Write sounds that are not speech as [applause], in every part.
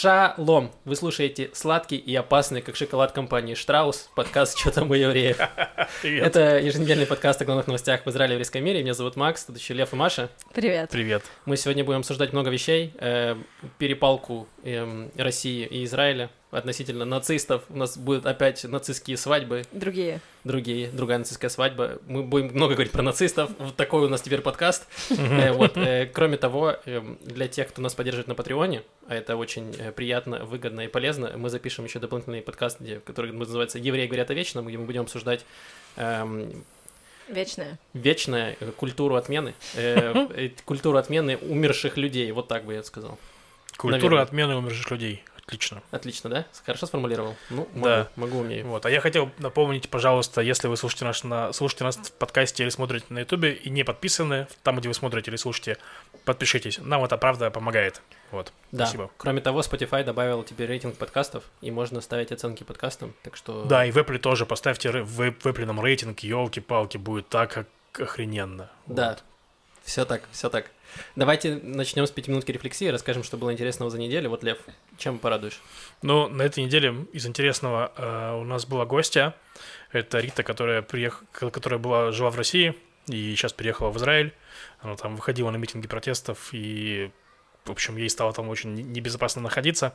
Шалом! Вы слушаете сладкий и опасный, как шоколад компании Штраус, подкаст «Что там у евреев?». [laughs] Привет. Это еженедельный подкаст о главных новостях в Израиле и еврейском мире. Меня зовут Макс, тут еще Лев и Маша. Привет. Привет. Мы сегодня будем обсуждать много вещей. э, перепалку эм, России и Израиля относительно нацистов. У нас будут опять нацистские свадьбы, Другие. другие, другая нацистская свадьба. Мы будем много говорить про нацистов. Вот такой у нас теперь подкаст. Э, Вот. э, Кроме того, эм, для тех, кто нас поддерживает на Патреоне, а это очень э, приятно, выгодно и полезно, мы запишем еще дополнительный подкаст, где- который называется «Евреи говорят о вечном», где мы будем обсуждать эм, Вечная. вечное, э, культуру отмены, э, э, культуру отмены умерших людей, вот так бы я сказал. Культура Наверное. отмены умерших людей. Отлично. Отлично, да? Хорошо сформулировал? Ну, могу, Да. могу, умею. Вот. А я хотел напомнить, пожалуйста, если вы слушаете нас, на, слушаете нас в подкасте или смотрите на Ютубе и не подписаны, там, где вы смотрите или слушаете, подпишитесь. Нам это правда помогает. Вот. Да. Спасибо. Кроме того, Spotify добавил теперь рейтинг подкастов, и можно ставить оценки подкастам, так что... Да, и в Apple тоже поставьте в в Apple нам рейтинг, елки-палки, будет так ох- охрененно. Да. Вот. Все так, все так. Давайте начнем с пяти минутки рефлексии, расскажем, что было интересного за неделю. Вот, Лев, чем порадуешь? Ну, на этой неделе из интересного э, у нас была гостья. Это Рита, которая, приех... которая была, жила в России и сейчас переехала в Израиль. Она там выходила на митинги протестов, и, в общем, ей стало там очень не- небезопасно находиться.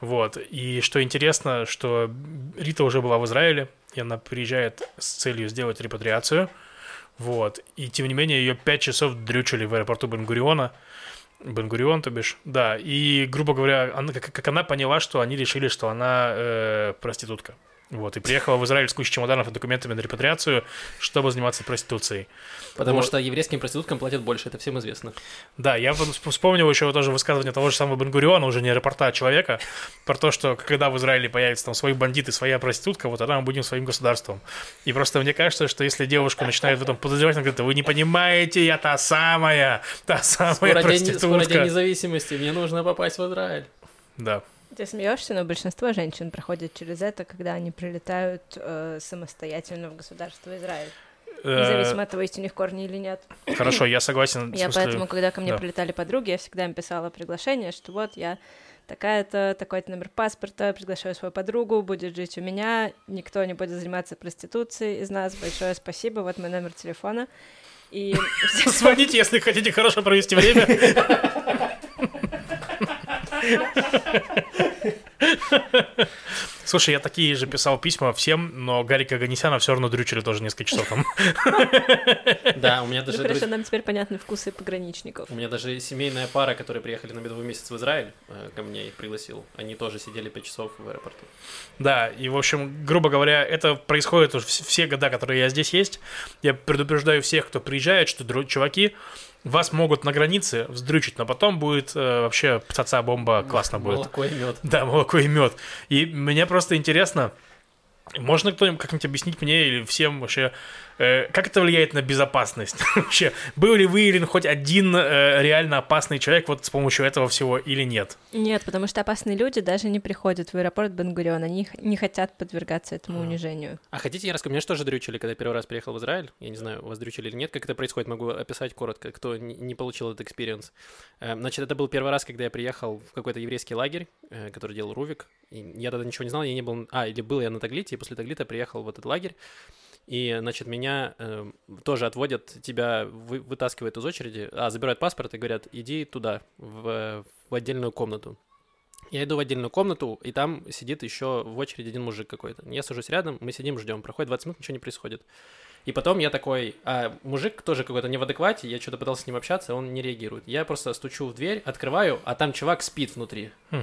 Вот. И что интересно, что Рита уже была в Израиле, и она приезжает с целью сделать репатриацию. Вот. И, тем не менее, ее пять часов дрючили в аэропорту Бенгуриона. Бенгурион, то бишь, да. И, грубо говоря, она, как, как она поняла, что они решили, что она э, проститутка. Вот, и приехала в Израиль с кучей чемоданов и документами на репатриацию, чтобы заниматься проституцией. Потому Вот. что еврейским проституткам платят больше, это всем известно. Да, я вспомнил еще тоже высказывание того же самого Бенгуриона, уже не аэропорта, а человека, про то, что когда в Израиле появятся там свои бандиты, своя проститутка, вот тогда мы будем своим государством. И просто мне кажется, что если девушка начинает в этом подозревать, она говорит, вы не понимаете, я та самая, та самая Скоро день, проститутка. скоро день независимости, мне нужно попасть в Израиль. Да. Ты смеешься, но большинство женщин проходят через это, когда они прилетают э, самостоятельно в государство Израиль. Э, Независимо от того, есть у них корни или нет. [clears throat] Хорошо, я согласен. Я смысле- поэтому, когда ко мне да. прилетали подруги, я всегда им писала приглашение, что вот я такая-то, такой-то номер паспорта, приглашаю свою подругу, будет жить у меня, никто не будет заниматься проституцией из нас, большое спасибо, вот мой номер телефона. И [laughs] Звоните, если хотите хорошо провести время. [laughs] [laughs] Слушай, я такие же писал письма всем, но Гарика Ганесяна все равно дрючили тоже несколько часов там. [laughs] Да, у меня ну даже... хорошо, нам теперь понятны вкусы пограничников. У меня даже семейная пара, которая приехали на медовый месяц в Израиль, э, ко мне их пригласил. Они тоже сидели 5 часов в аэропорту. Да, и, в общем, грубо говоря, это происходит уже вс- все года, которые я здесь есть. Я предупреждаю всех, кто приезжает, что, чуваки, вас могут на границе вздрючить, но потом будет э, вообще пцаца-бомба, классно будет. Молоко и мед. Да, молоко и мед. И мне просто интересно, можно кто-нибудь как-нибудь объяснить мне или всем вообще, как это влияет на безопасность? [laughs] вообще, был ли выявлен хоть один э, реально опасный человек вот с помощью этого всего или нет? Нет, потому что опасные люди даже не приходят в аэропорт Бенгурион, они не хотят подвергаться этому А. унижению. А хотите, я расскажу? Меня же тоже дрючили, когда я первый раз приехал в Израиль. Я не знаю, у вас дрючили или нет. Как это происходит, могу описать коротко, кто не получил этот experience. Э, Значит, это был первый раз, когда я приехал в какой-то еврейский лагерь, э, который делал Рувик. И я тогда ничего не знал, я не был... А, или был я на Таглите, и после Таглита приехал в этот лагерь. И, значит, меня э, тоже отводят, тебя вы- вытаскивают из очереди, а, забирают паспорт и говорят, иди туда, в, в отдельную комнату. Я иду в отдельную комнату, и там сидит еще в очереди один мужик какой-то. Я сажусь рядом, мы сидим, ждем. Проходит 20 минут, ничего не происходит. И потом я такой, а мужик тоже какой-то не в адеквате, я что-то пытался с ним общаться, он не реагирует. Я просто стучу в дверь, открываю, а там чувак спит внутри. [laughs]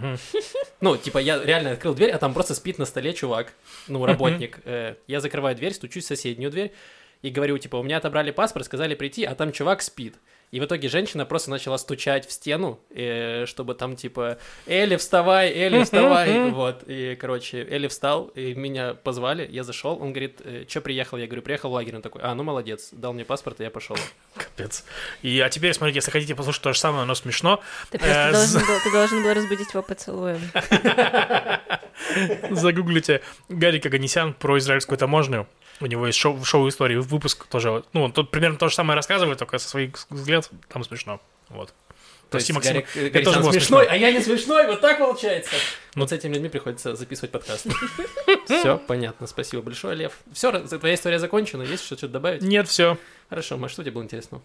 Ну, типа, я реально открыл дверь, а там просто спит на столе чувак, ну, работник. Э, Я закрываю дверь, стучусь в соседнюю дверь и говорю, типа, у меня отобрали паспорт, сказали прийти, а там чувак спит. И в итоге женщина просто начала стучать в стену, э, чтобы там, типа, Эли, вставай, Эли, вставай. Вот, и, короче, Эли встал, и меня позвали, я зашел, он говорит, что приехал? Я говорю, приехал в лагерь. Он такой, а, ну, молодец, дал мне паспорт, и я пошел. Капец. И, а теперь, смотрите, если хотите послушать то же самое, но смешно, Ты просто Э, должен з- был, ты должен был разбудить его поцелуем. [laughs] загуглите Гарика Ганесян про израильскую таможню. У него есть шоу, шоу истории, выпуск тоже. Ну, он тут примерно то же самое рассказывает, только со своих взглядов там смешно. Вот. То есть Максим, Гарик, это Гарик тоже смешной, смешно. а я не смешной, вот так получается. Ну- Вот с этими людьми приходится записывать подкаст. [laughs] Все, понятно, спасибо большое, Лев. Все, твоя история закончена, есть что-то добавить? Нет, все. Хорошо, Маш, что тебе было интересно?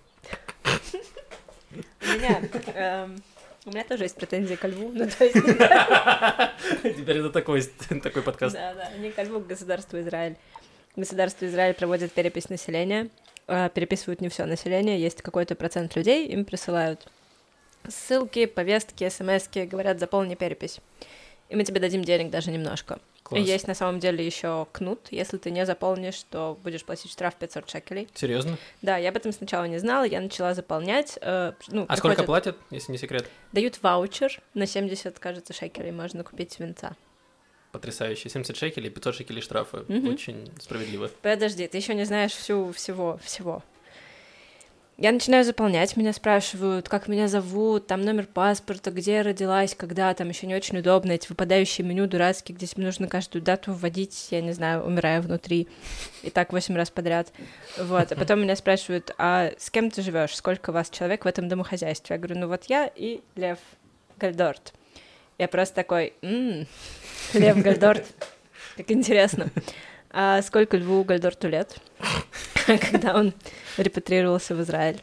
У меня, эм, у меня тоже есть претензии ко льву, ну, то есть, [laughs] Теперь это такой, такой подкаст. да, да, не ко льву, к государству Израиль. Государство Израиль проводит перепись населения, э, переписывают не все население, есть какой-то процент людей, им присылают ссылки, повестки, смс говорят, заполни перепись. И мы тебе дадим денег даже немножко. Класс. Есть на самом деле еще кнут. Если ты не заполнишь, то будешь платить штраф 500 шекелей. Серьезно? Да, я об этом сначала не знала, я начала заполнять. э, ну, А сколько приходят- платят, если не секрет? Дают ваучер на 70, кажется, шекелей, можно купить винца. Потрясающе. 70 шекелей, 500 шекелей штрафа. Мгм. Очень справедливо. Подожди, ты еще не знаешь всю всего, всего. Я начинаю заполнять, меня спрашивают, как меня зовут, там номер паспорта, где я родилась, когда, там еще не очень удобно, эти выпадающие меню дурацкие, где тебе нужно каждую дату вводить, я не знаю, умирая внутри, и так восемь раз подряд. Вот, а потом меня спрашивают, а с кем ты живешь, сколько вас человек в этом домохозяйстве? Я говорю, ну вот я и Лев Гальдорт. Я просто такой, «М, Лев Гальдорт, как интересно. А сколько Льву Гальдорту лет, [laughs] когда он репатрировался в Израиль?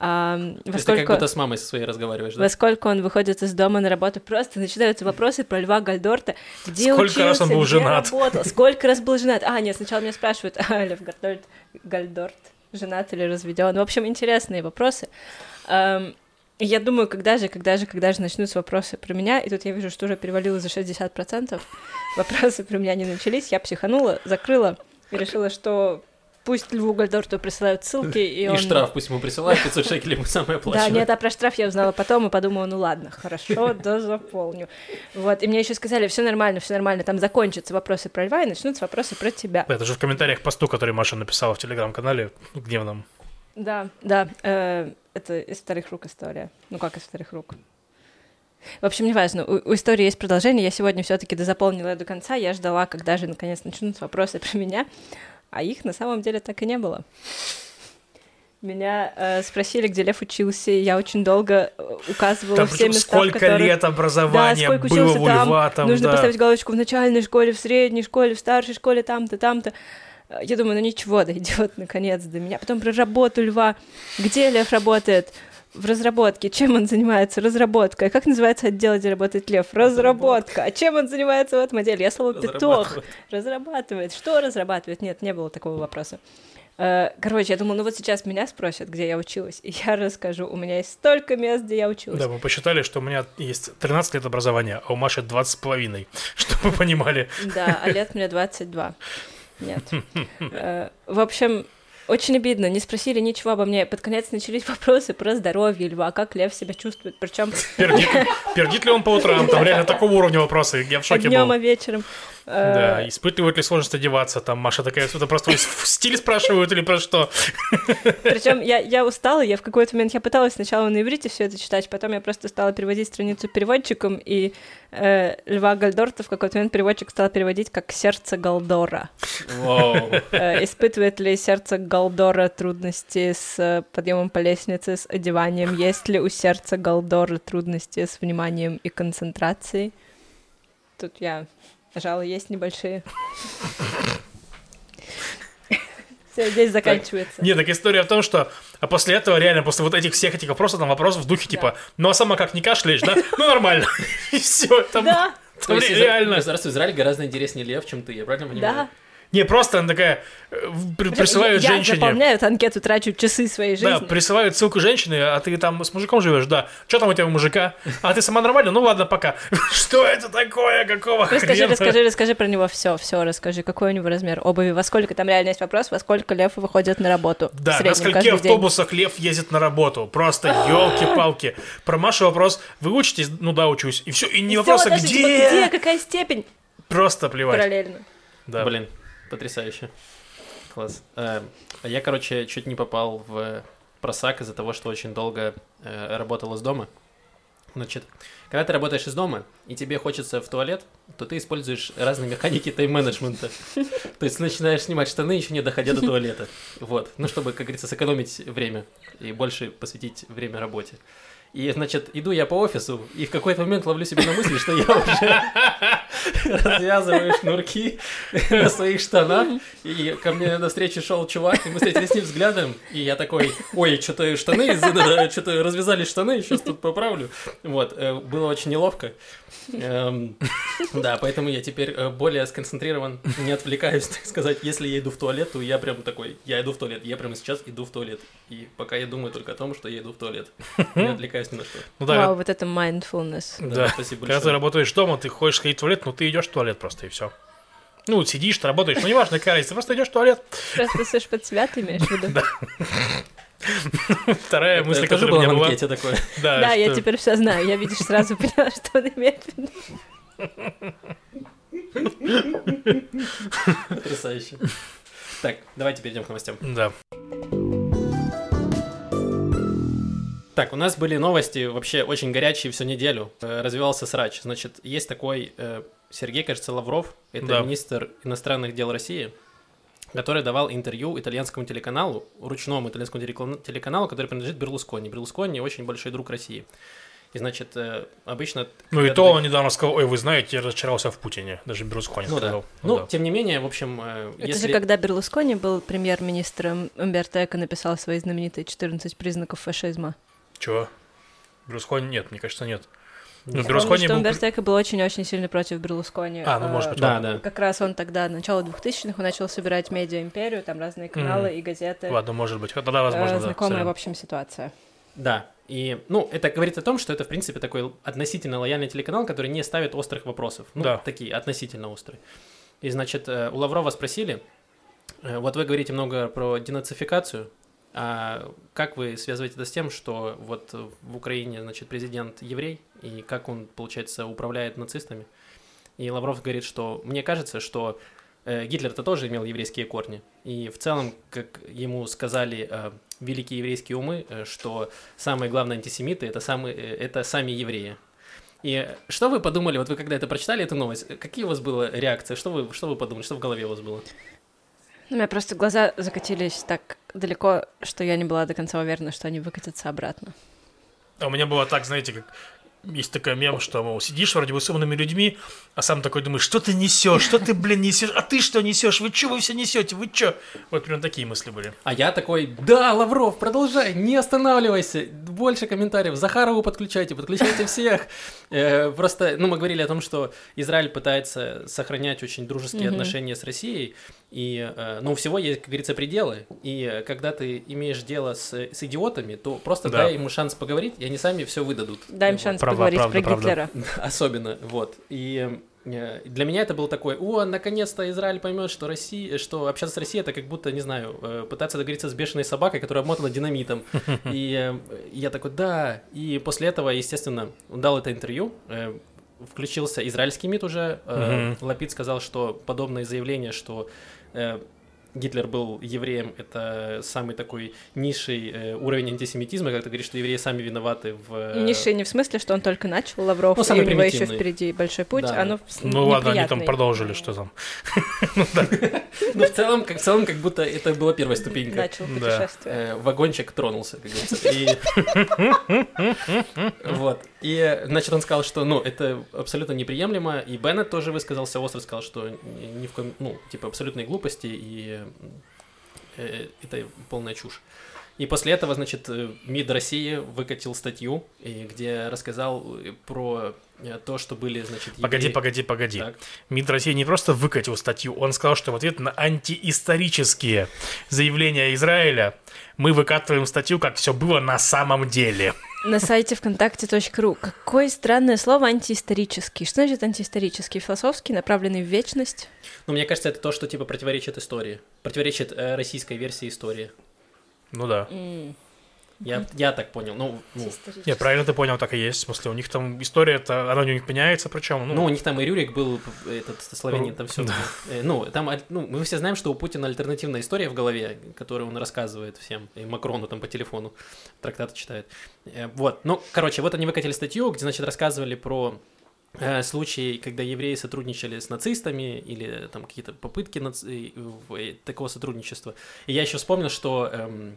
А, То во, есть ты как сколько, будто с мамой со своей разговариваешь, да? во сколько он выходит из дома на работу? Просто начинаются вопросы про Льва Гальдорта. Где Сколько учился, раз он был женат? работал, сколько раз был женат? А, нет, сначала меня спрашивают, а, Лев Гальдорт, Гальдорт женат или разведен? В общем, интересные вопросы. Я думаю, когда же, когда же, когда же начнутся вопросы про меня, и тут я вижу, что уже перевалило за 60%, вопросы про меня не начались, я психанула, закрыла и решила, что пусть Льву Гальдорту присылают ссылки, и, И он... штраф пусть ему присылают, 500 шекелей мы самое Да, оплачиваем. нет, а про штраф я узнала потом и подумала, ну ладно, хорошо, [laughs] да заполню. Вот, и мне еще сказали, все нормально, все нормально, там закончатся вопросы про льва и начнутся вопросы про тебя. Это же в комментариях посту, который Маша написала в телеграм-канале гневном. Да, да, э, это из вторых рук история. Ну как из вторых рук? В общем, неважно, у, у истории есть продолжение, я сегодня все-таки дозаполнила до конца, я ждала, когда же наконец начнутся вопросы про меня, а их на самом деле так и не было. Меня э, спросили, где Лев учился, и я очень долго э, указывала Там все места, сколько которых... лет образования сколько было учился у там, Льва там, Нужно да. поставить галочку в начальной школе, в средней школе, в старшей школе, там-то, там-то. Э, Я думаю, ну ничего, [laughs] дойдет наконец до меня. Потом про работу льва. Где лев работает? В разработке. Чем он занимается? Разработкой. Как называется отдел, где работает лев? Разработка. А чем он занимается в этом отделе? Я слово петух. Разрабатывает. Разрабатывает. Что разрабатывает? Нет, не было такого вопроса. Э, Короче, я думала, ну вот сейчас меня спросят, где я училась, и я расскажу. У меня есть столько мест, где я училась. Да, мы посчитали, что у меня есть 13 лет образования, а у Маши 20 с половиной, [laughs] чтобы вы понимали. Да, а лет мне 22. Нет. [laughs] Э, В общем, очень обидно, не спросили ничего обо мне. Под конец начались [laughs] вопросы про здоровье льва, как лев себя чувствует, причем Пердит, пердит ли он по утрам? Там реально такого уровня вопросы. Я в шоке днем, был. а вечером. Э, Да, испытывают ли сложность одеваться? Там Маша такая, это просто в стиле спрашивают или про что? Причем я, я устала, я в какой-то момент я пыталась сначала на иврите все это читать, потом я просто стала переводить страницу переводчиком, и э, Льва Гальдорта в какой-то момент переводчик стал переводить как «сердце Галдора». Э, Испытывает ли сердце Галдора трудности с э, подъемом по лестнице, с одеванием? Есть ли у сердца Галдора трудности с вниманием и концентрацией? Тут я нажала «Есть небольшие». Все, здесь заканчивается. Нет, так история в том, что а после этого реально, после вот этих всех этих вопросов, там вопрос в духе типа, ну а сама как не кашляешь, да? Ну нормально. [laughs] И все, там Да, То есть Изра- реально. государство Израиль гораздо интереснее лев, чем ты, я правильно понимаю? да. Не, просто она такая, э, при- присылают я женщине. заполняю эту анкету, трачу часы своей Да, жизни. присылают ссылку женщины, а ты там с мужиком живешь, да. Что там у тебя у мужика? А ты сама нормально? Ну ладно, пока. [laughs] Что это такое? Какого Расскажи, хрена? расскажи, расскажи про него все, все, расскажи, какой у него размер обуви, во сколько, там реально есть вопрос, во сколько лев выходит на работу Да, на среднем скольки каждый день. автобусах Лев ездит на работу? Просто [gasps] елки-палки. Про Машу вопрос, вы учитесь? Ну да, учусь. И все, и не вопрос, а даже, типа, где? где, какая степень? Просто плевать. Параллельно. Да. Блин, потрясающе. Класс. Э, а Я, короче, чуть не попал в просак из-за того, что очень долго э, работал из дома. Значит, когда ты работаешь из дома, и тебе хочется в туалет, то ты используешь разные механики тайм-менеджмента. То есть начинаешь снимать штаны, еще не доходя до туалета. Вот. Ну, чтобы, как говорится, сэкономить время и больше посвятить время работе. И, значит, иду я по офису, и в какой-то момент ловлю себя на мысли, что я уже развязываю шнурки на своих штанах, и ко мне на встречу шел чувак, и мы встретились с ним взглядом, и я такой, ой, что-то штаны, что-то развязали штаны, сейчас тут поправлю. Вот, э, было очень неловко. Эм, да, поэтому я теперь э, более сконцентрирован, не отвлекаюсь, так сказать. Если я иду в туалет, то я прям такой, я иду в туалет, я прямо сейчас иду в туалет. И пока я думаю только о том, что я иду в туалет, не отвлекаюсь ни на что. Ну да. Вот это mindfulness. Да, спасибо большое. Когда ты работаешь дома, ты хочешь сходить в туалет, но ты идешь в туалет просто и все. Ну, сидишь, ты работаешь, ну, неважно, какая разница, просто идешь в туалет. Просто слышишь под себя, ты имеешь в виду? Да. Вторая мысль, которая у меня была... такое. Да, да я теперь все знаю. Я, видишь, сразу [laughs] поняла, что он имеет в виду. Потрясающе. Так, давайте перейдем к новостям. Да. Так, у нас были новости вообще очень горячие всю неделю. Э, развивался срач. Значит, есть такой э, Сергей, кажется, Лавров, это да. министр иностранных дел России который давал интервью итальянскому телеканалу, ручному итальянскому телеканалу, который принадлежит Берлускони. Берлускони очень большой друг России. И, значит, э, обычно... Ну и то он недавно сказал, ой, вы знаете, я разочаровался в Путине, даже Берлускони ну, сказал. Да. Ну, ну тем не менее, в общем... Э, Это если... же когда Берлускони был премьер-министром, Умберто Эко написал свои знаменитые 14 признаков фашизма. Чего? Берлускони нет, мне кажется, нет. Ну, Берлускони был... Умберто Эко был очень-очень сильно против Берлускони. А, ну, может быть, да, да. Как раз он тогда, начало 2000-х, он начал собирать медиа-империю, там разные каналы mm. и газеты. Ладно, может быть, тогда возможно, э, Знакомая, да, в общем, ситуация. Да, и, ну, это говорит о том, что это, в принципе, такой относительно лояльный телеканал, который не ставит острых вопросов. Ну, да. такие, относительно острые. И, значит, э, у Лаврова спросили, э, вот вы говорите много про денацификацию, а как вы связываете это с тем, что вот в Украине, значит, президент еврей, и как он, получается, управляет нацистами? И Лавров говорит, что мне кажется, что э, Гитлер-то тоже имел еврейские корни. И в целом, как ему сказали э, великие еврейские умы, э, что самые главные антисемиты это, самые, э, это сами евреи. И что вы подумали, вот вы когда это прочитали, эту новость, какие у вас была реакции, что вы, что вы подумали, что в голове у вас было? У меня просто глаза закатились так далеко, что я не была до конца уверена, что они выкатятся обратно. А у меня было так, знаете, как есть такой мем, что, мол, сидишь вроде бы с умными людьми, а сам такой думаешь, что ты несешь, что ты, блин, несешь, а ты что несешь, вы что вы все несете, вы что? Вот прям такие мысли были. А я такой, да, Лавров, продолжай, не останавливайся, больше комментариев, Захарову подключайте, подключайте всех. Э, просто, ну, мы говорили о том, что Израиль пытается сохранять очень дружеские отношения с Россией, и, э, ну, у всего есть, как говорится, пределы. И когда ты имеешь дело с, с идиотами, то просто да. дай ему шанс поговорить, и они сами все выдадут. Дай им шанс правда, поговорить правда, про Гитлера. [laughs] Особенно, вот. И э, для меня это был такой, о, наконец-то Израиль поймет, что Россия, что общаться с Россией это как будто, не знаю, э, пытаться договориться с бешеной собакой, которая обмотана динамитом. [laughs] И я такой, да. И после этого, естественно, он дал это интервью, включился израильский МИД уже. Лапид сказал, что подобное заявление, что Э, Гитлер был евреем, это самый такой низший э, уровень антисемитизма, как ты говоришь, что евреи сами виноваты в... Э... Низший не в смысле, что он только начал, Лавров, ну, и у него еще впереди большой путь, да. оно Ну ладно, они там продолжили, что там. [laughs] Ну, в целом, как в целом, как будто это была первая ступенька. Начал путешествие. Э, вагончик тронулся, как говорится. [laughs] Вот. И, значит, он сказал, что, ну, это абсолютно неприемлемо, и Беннет тоже высказался остро, сказал, что ни в коем, ну, типа, абсолютные глупости, и это полная чушь. И после этого, значит, МИД России выкатил статью, где рассказал про э, то, что были, значит, евреи... Погоди, погоди, погоди. Так. МИД России не просто выкатил статью, он сказал, что в ответ на антиисторические заявления Израиля мы выкатываем статью, как все было на самом деле. На сайте вконтакте.ру. Какое странное слово антиисторический. Что значит антиисторический? Философский, направленный в вечность? Ну, мне кажется, это то, что типа противоречит истории. Противоречит э, российской версии истории. Ну да. Mm. Я, я так понял. Ну, ну. Не, правильно ты понял, так и есть. В смысле, у них там история, это, она у них меняется, причем. Ну, ну у них там и Рюрик был, этот славянин, ну, там все. Да. Э, ну, там, ну, мы все знаем, что у Путина альтернативная история в голове, которую он рассказывает всем, и Макрону там по телефону трактаты читает. Э, вот, ну, короче, вот они выкатили статью, где, значит, рассказывали про э, случаи, когда евреи сотрудничали с нацистами или там какие-то попытки наци... такого сотрудничества. И я еще вспомнил, что эм,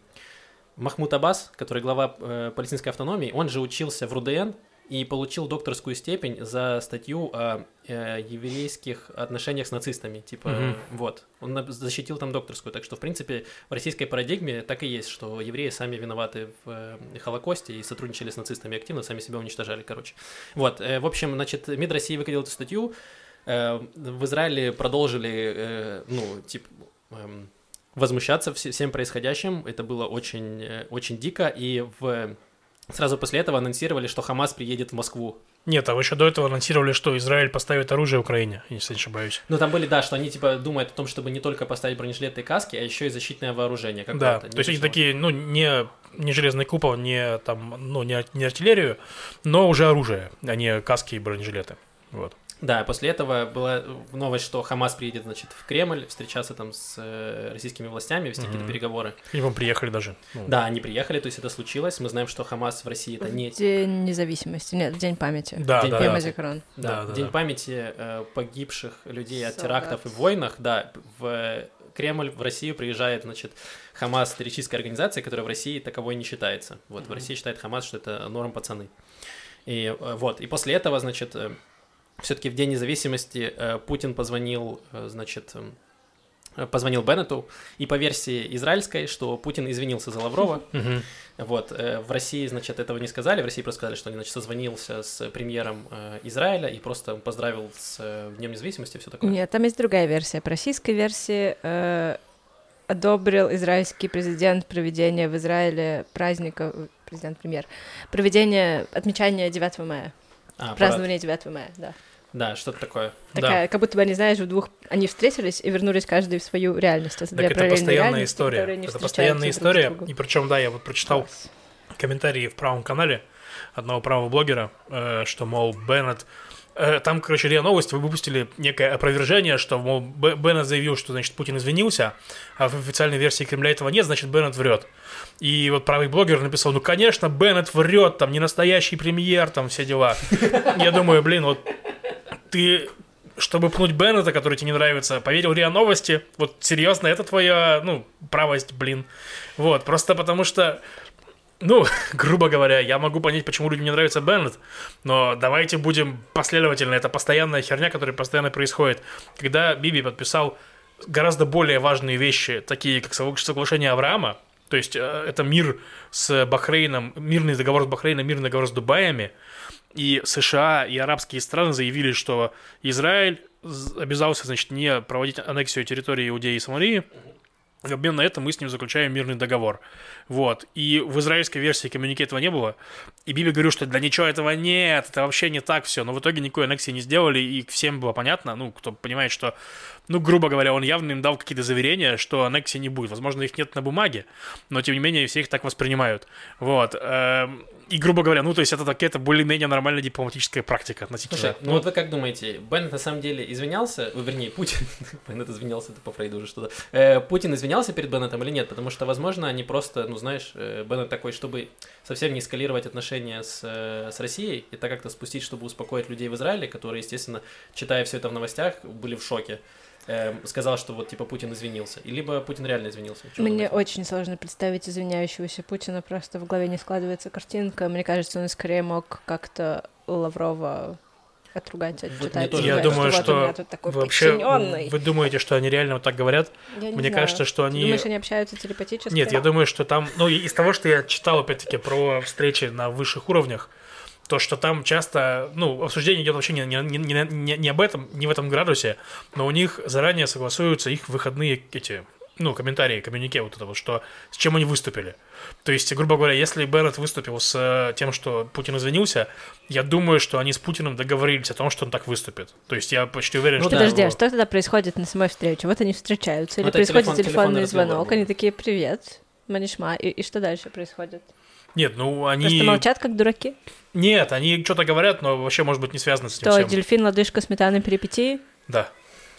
Махмуд Аббас, который глава э, палестинской автономии, он же учился в РУДН и получил докторскую степень за статью о э, еврейских отношениях с нацистами. Типа, Мгм. вот. Он защитил там докторскую. Так что, в принципе, в российской парадигме так и есть, что евреи сами виноваты в э, Холокосте и сотрудничали с нацистами активно, сами себя уничтожали, короче. Вот. э, в общем, значит, МИД России выкатил эту статью. Э, в Израиле продолжили, э, ну, типа, эм, возмущаться вс- всем происходящим. Это было очень, э, очень дико. И в... сразу после этого анонсировали, что Хамас приедет в Москву. Нет, а вы еще до этого анонсировали, что Израиль поставит оружие Украине, если не ошибаюсь. Ну, там были, да, что они, типа, думают о том, чтобы не только поставить бронежилеты и каски, а еще и защитное вооружение. Да, то есть они такие, ну, не, не железный купол, не там, ну, не, не артиллерию, но уже оружие, а не каски и бронежилеты. Вот. Да, после этого была новость, что Хамас приедет, значит, в Кремль встречаться там с э, российскими властями, вести какие-то переговоры. И вам приехали даже. Ну, Да, они приехали, то есть это случилось. Мы знаем, что Хамас в России это не... День независимости, нет, в День памяти. Да, День да, День да. Да, Да, День да. памяти э, погибших людей от Солдат. терактов и войнах, да, в Кремль, в Россию приезжает, значит, Хамас, террористическая организация, которая в России таковой не считается. Вот, в России считает Хамас, что это норм пацаны. И э, вот, и после этого, значит, все-таки в День независимости э, Путин позвонил, э, значит, э, позвонил Беннету, и по версии израильской, что Путин извинился за Лаврова, [laughs] вот, в России, значит, этого не сказали, в России просто сказали, что он, значит, созвонился с премьером Израиля и просто поздравил с Днем независимости, все такое. Нет, там есть другая версия. По российской версии э, одобрил израильский президент проведение в Израиле праздника, президент-премьер, проведение отмечания 9 мая, А, празднование 9 мая, да. Да, что-то такое. Такая, как будто бы они, знаешь, в двух... Они встретились и вернулись каждый в свою реальность. Это Так это постоянная история. Это постоянная друг история. другом. И причем, да, я вот прочитал Класс. комментарии в правом канале одного правого блогера, э, что, мол, Беннет... э, Там, короче, РИА Новости вы выпустили некое опровержение, что, мол, Беннет заявил, что, значит, Путин извинился, а в официальной версии Кремля этого нет, значит, Беннет врет. И вот правый блогер написал, ну, конечно, Беннет врет, там, не настоящий премьер, там, все дела. Я думаю, блин, вот ты, чтобы пнуть Беннета, который тебе не нравится, поверил РИА Новости, вот серьезно, это твоя, ну, правость, блин. Вот, просто потому что, ну, [laughs] грубо говоря, я могу понять, почему людям не нравится Беннет, но давайте будем последовательны, это постоянная херня, которая постоянно происходит. Когда Биби подписал гораздо более важные вещи, такие как согла- соглашение Авраама, то есть э, это мир с Бахрейном, мирный договор с Бахрейном, мирный договор с Дубаями, и США и арабские страны заявили, что Израиль обязался, значит, не проводить аннексию территории Иудеи и Самарии. В обмен на это мы с ним заключаем мирный договор. Вот. И в израильской версии коммюнике этого не было. И Биби говорил, что да ничего этого нет, это вообще не так все. Но в итоге никакой аннексии не сделали, и всем было понятно, ну, кто понимает, что, ну, грубо говоря, он явно им дал какие-то заверения, что аннексии не будет. Возможно, их нет на бумаге, но, тем не менее, все их так воспринимают. Вот. Эм, И, грубо говоря, ну, то есть это такая-то более-менее нормальная дипломатическая практика относительно. Слушай, ну вот вы как думаете, Беннет на самом деле извинялся, э, вернее, Путин, [laughs] Беннет извинялся, это по Фрейду уже что-то, Э, Путин извинялся перед Беннетом или нет? Потому что, возможно, они просто, ну знаешь, э, Беннет такой, чтобы совсем не эскалировать отношения с, э, с Россией, это как-то спустить, чтобы успокоить людей в Израиле, которые, естественно, читая все это в новостях, были в шоке. Э, сказал, что вот типа Путин извинился. И либо Путин реально извинился. Мне очень сложно представить извиняющегося Путина, просто в голове не складывается картинка. Мне кажется, он скорее мог как-то Лаврова отругать, отчитать. сказать, Я думаю, что у меня тут такой Вообще, подчиненный. вы думаете, что они реально вот так говорят? Я не Мне знаю. кажется, что Ты они... думаешь, они общаются телепатически? Нет, я думаю, что там, ну, и из того, что я читал, опять-таки, про встречи на высших уровнях, то, что там часто, ну, обсуждение идет вообще не, не, не, не, не об этом, не в этом градусе, но у них заранее согласуются их выходные эти, ну, комментарии, коммюнике вот это вот, что с чем они выступили. То есть, грубо говоря, если Беннет выступил с э, тем, что Путин извинился, я думаю, что они с Путиным договорились о том, что он так выступит. То есть я почти уверен, Ну что... Подожди, а вот. что тогда происходит на самой встрече? Вот они встречаются, или Ну, это происходит телефон- телефонный телефонный звонок, они такие, привет, Манишма, и, и что дальше происходит? Нет, ну они... Просто молчат, как дураки? Нет, они что-то говорят, но вообще, может быть, не связано с этим Что, всем. дельфин, лодыжка, сметана, перипетии? Да.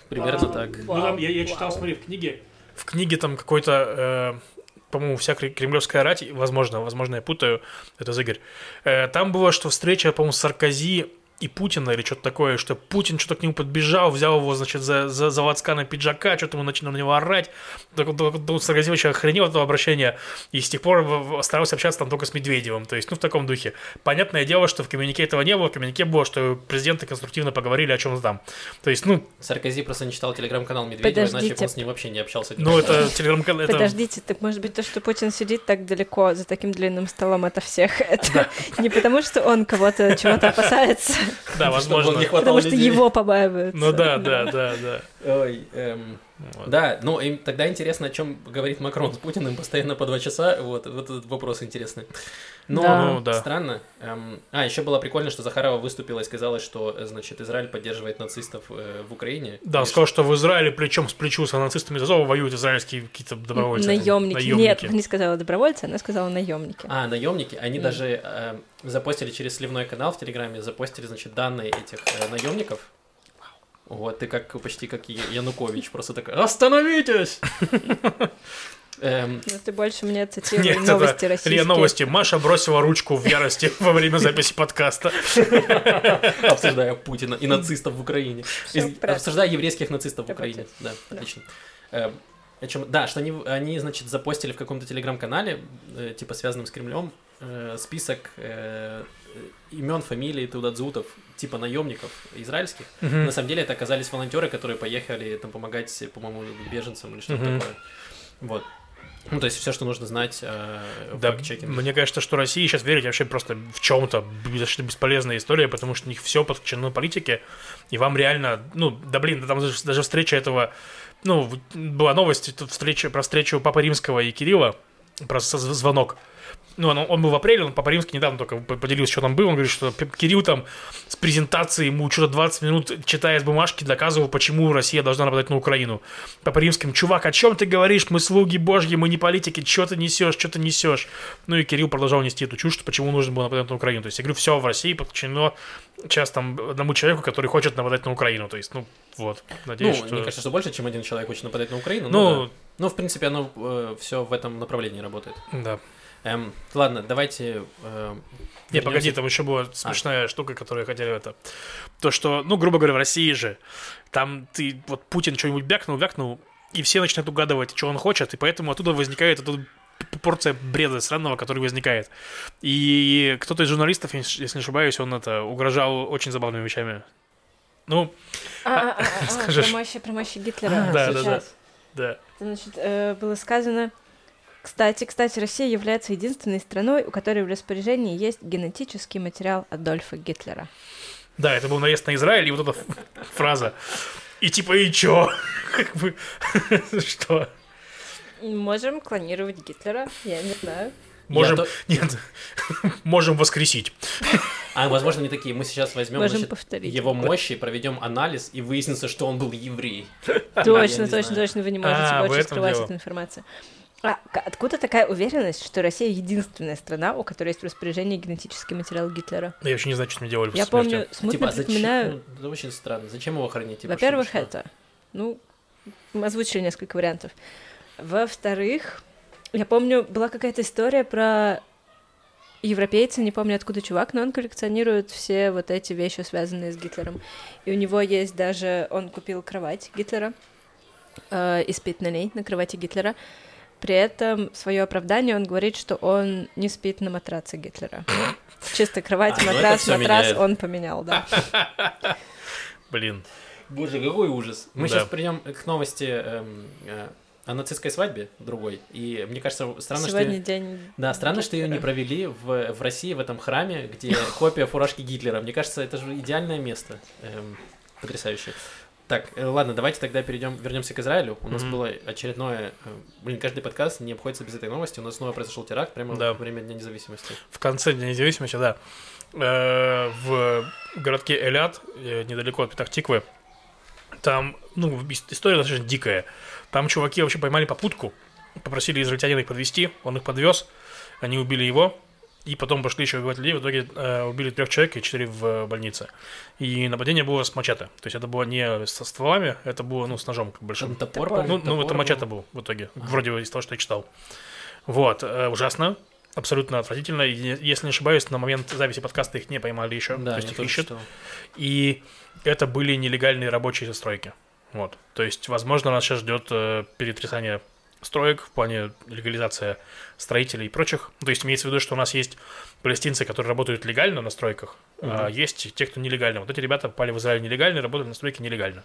Примерно так. Ну, там, я, я читал, смотри, в книге. В книге там какой-то, э, по-моему, вся кре- кремлевская рать, возможно, возможно, я путаю, это Игорь. Э, там было, что встреча, по-моему, Саркози и Путина или что-то такое, что Путин что-то к нему подбежал, взял его, значит, за, за, за лацкана пиджака, что-то ему начал на него орать. Саркози вообще охренел от этого обращения и с тех пор старался общаться там только с Медведевым. То есть, ну, в таком духе. Понятное дело, что в коммюнике этого не было. В коммюнике было, что президенты конструктивно поговорили о чем-то там. То есть, ну, Саркози просто не читал телеграм-канал Медведева, иначе Подождите. он с ним вообще не общался. ну это телеграм-канал. это- Подождите, так может быть то, что Путин сидит так далеко за таким длинным столом от всех, [laughs] это не потому, что он кого-то чего-то опасается, Да, возможно. потому что его побаиваются. Ну да, да, да, да. Ой, эм, Вот. Да, ну и тогда интересно, о чем говорит Макрон с Путиным постоянно по два часа. Вот, вот этот вопрос интересный. Но Да. Ну, да. странно. Эм, а, еще было прикольно, что Захарова выступила и сказала, что, э, значит, Израиль поддерживает нацистов э, в Украине. Да, И он сказал, что в Израиле плечом с плечу с нацистами Азова воюют израильские какие-то добровольцы. Наемники. Нет, не сказала добровольцы, она сказала наемники. А, наемники, они Мгм. даже э, запостили через сливной канал в Телеграме, запостили, значит, данные этих э, наемников. Вот, ты как почти как Янукович, просто такой «Остановитесь!» [laughs] Эм, Но ты больше мне цитируй Нет, новости это российские. Илья, новости. Маша бросила ручку в ярости [laughs] во время записи подкаста. [laughs] обсуждая Путина и нацистов в Украине. Обсуждая еврейских нацистов в Украине. Да, отлично. Эм, о чем- Да, что они, они, значит, запостили в каком-то телеграм-канале, э, типа связанном с Кремлем, э, список э, имен, фамилий, тудадзутов, типа наемников израильских. Мгм. На самом деле это оказались волонтеры, которые поехали там помогать, по-моему, беженцам или что-то Мгм. такое. Вот. Ну, то есть все, что нужно знать э, в Да, мне кажется, что России сейчас верить вообще просто в чем-то бесполезная история, потому что у них все подключено политике, и вам реально, ну, да блин, там даже, даже встреча этого, ну, была новость, тут встреча, про встречу Папы Римского и Кирилла, про звонок. Ну, он, он был в апреле, он Папа Римский недавно только по- поделился, что там был. Он говорит, что Кирилл там с презентацией ему что-то 20 минут, читая с бумажки, доказывал, почему Россия должна нападать на Украину. Папа Римским, чувак, о чем ты говоришь? Мы слуги божьи, мы не политики, что ты несешь, что ты несешь? Ну и Кирилл продолжал нести эту чушь, что почему нужно было нападать на Украину. То есть я говорю, все в России подключено сейчас там одному человеку, который хочет нападать на Украину. То есть, ну, вот, Ну, надеюсь, что... мне кажется, что больше, чем один человек хочет нападать на Украину. ну, Ну, да. ну в принципе, оно все в этом направлении работает. да. Эм, ладно, давайте... э, Не, погоди, там еще была смешная штука, которую хотели это. То, что, ну, грубо говоря, в России же, там ты, вот Путин что-нибудь бякнул, вякнул, и все начинают угадывать, что он хочет, и поэтому оттуда возникает эта п- порция бреда сраного, который возникает. И кто-то из журналистов, если не ошибаюсь, он это угрожал очень забавными вещами. Ну, А, а, а, а, [laughs] Скажешь. про мощи, про мощи Гитлера. А, [laughs] да, да, да. Значит, э, было сказано... Кстати, кстати, Россия является единственной страной, у которой в распоряжении есть генетический материал Адольфа Гитлера. Да, это был наезд на Израиль, и вот эта фраза. И типа, и чё? Как бы, [laughs] что? Можем клонировать Гитлера, я не знаю. Можем, то- нет, можем воскресить. А, возможно, не такие. Мы сейчас возьмем Можем значит, повторить. его мощи, проведем анализ, и выяснится, что он был еврей. Я Точно, точно, точно, вы не можете А, больше скрывать эту информацию. А откуда такая уверенность, что Россия единственная страна, у которой есть в распоряжении генетический материал Гитлера? Я вообще не знаю, что мне делали Я смерти. помню, смутно Типа, а зачем? припоминаю, Ну, это очень странно. Зачем его хранить? Типа, во-первых, это, ну, мы озвучили несколько вариантов. Во-вторых, я помню, была какая-то история про европейца, не помню откуда чувак, но он коллекционирует все вот эти вещи, связанные с Гитлером. И у него есть даже, он купил кровать Гитлера э, и спит на ней, на кровати Гитлера. При этом свое оправдание он говорит, что он не спит на матраце Гитлера. Чисто кровать, А, ну матрас, матрас меняет. он поменял, да. [laughs] Блин. Боже, какой ужас. Мы Да. сейчас придем к новости эм, э, о нацистской свадьбе другой. И мне кажется, странно, Сегодня что... день Да, странно, что ее не Гитлера. провели в, в России, в этом храме, где копия фуражки Гитлера. Мне кажется, это же идеальное место. Эм, потрясающе. Так, э, ладно, давайте тогда перейдем, вернемся к Израилю. У нас Мгм. было очередное... э, блин, каждый подкаст не обходится без этой новости. У нас снова произошел теракт прямо Да. во время Дня независимости. В конце Дня независимости, да. Э, В городке Элят, недалеко от Петахтиквы, там, ну, ис- история достаточно дикая. Там чуваки вообще поймали попутку, попросили израильтянина их подвести, он их подвез, они убили его, и потом пошли еще убивать людей, в итоге э, убили трех человек и четыре в э, больнице. И нападение было с мачете, то есть это было не со стволами, это было, ну, с ножом как большим. Там топор, Топор. Ну, по-моему, ну, это топор мачете был. был в итоге, Ага. вроде из того, что я читал. Вот, э, ужасно. абсолютно отвратительно. И, если не ошибаюсь, на момент записи подкаста их не поймали еще. Да, то есть их ищут. И это были нелегальные рабочие застройки. Вот. То есть, возможно, нас сейчас ждет э, перетрясание строек в плане легализация строителей и прочих. То есть имеется в виду, что у нас есть палестинцы, которые работают легально на стройках, а Мгм. есть те, кто нелегально. Вот эти ребята попали в Израиль нелегально и работают на стройке нелегально.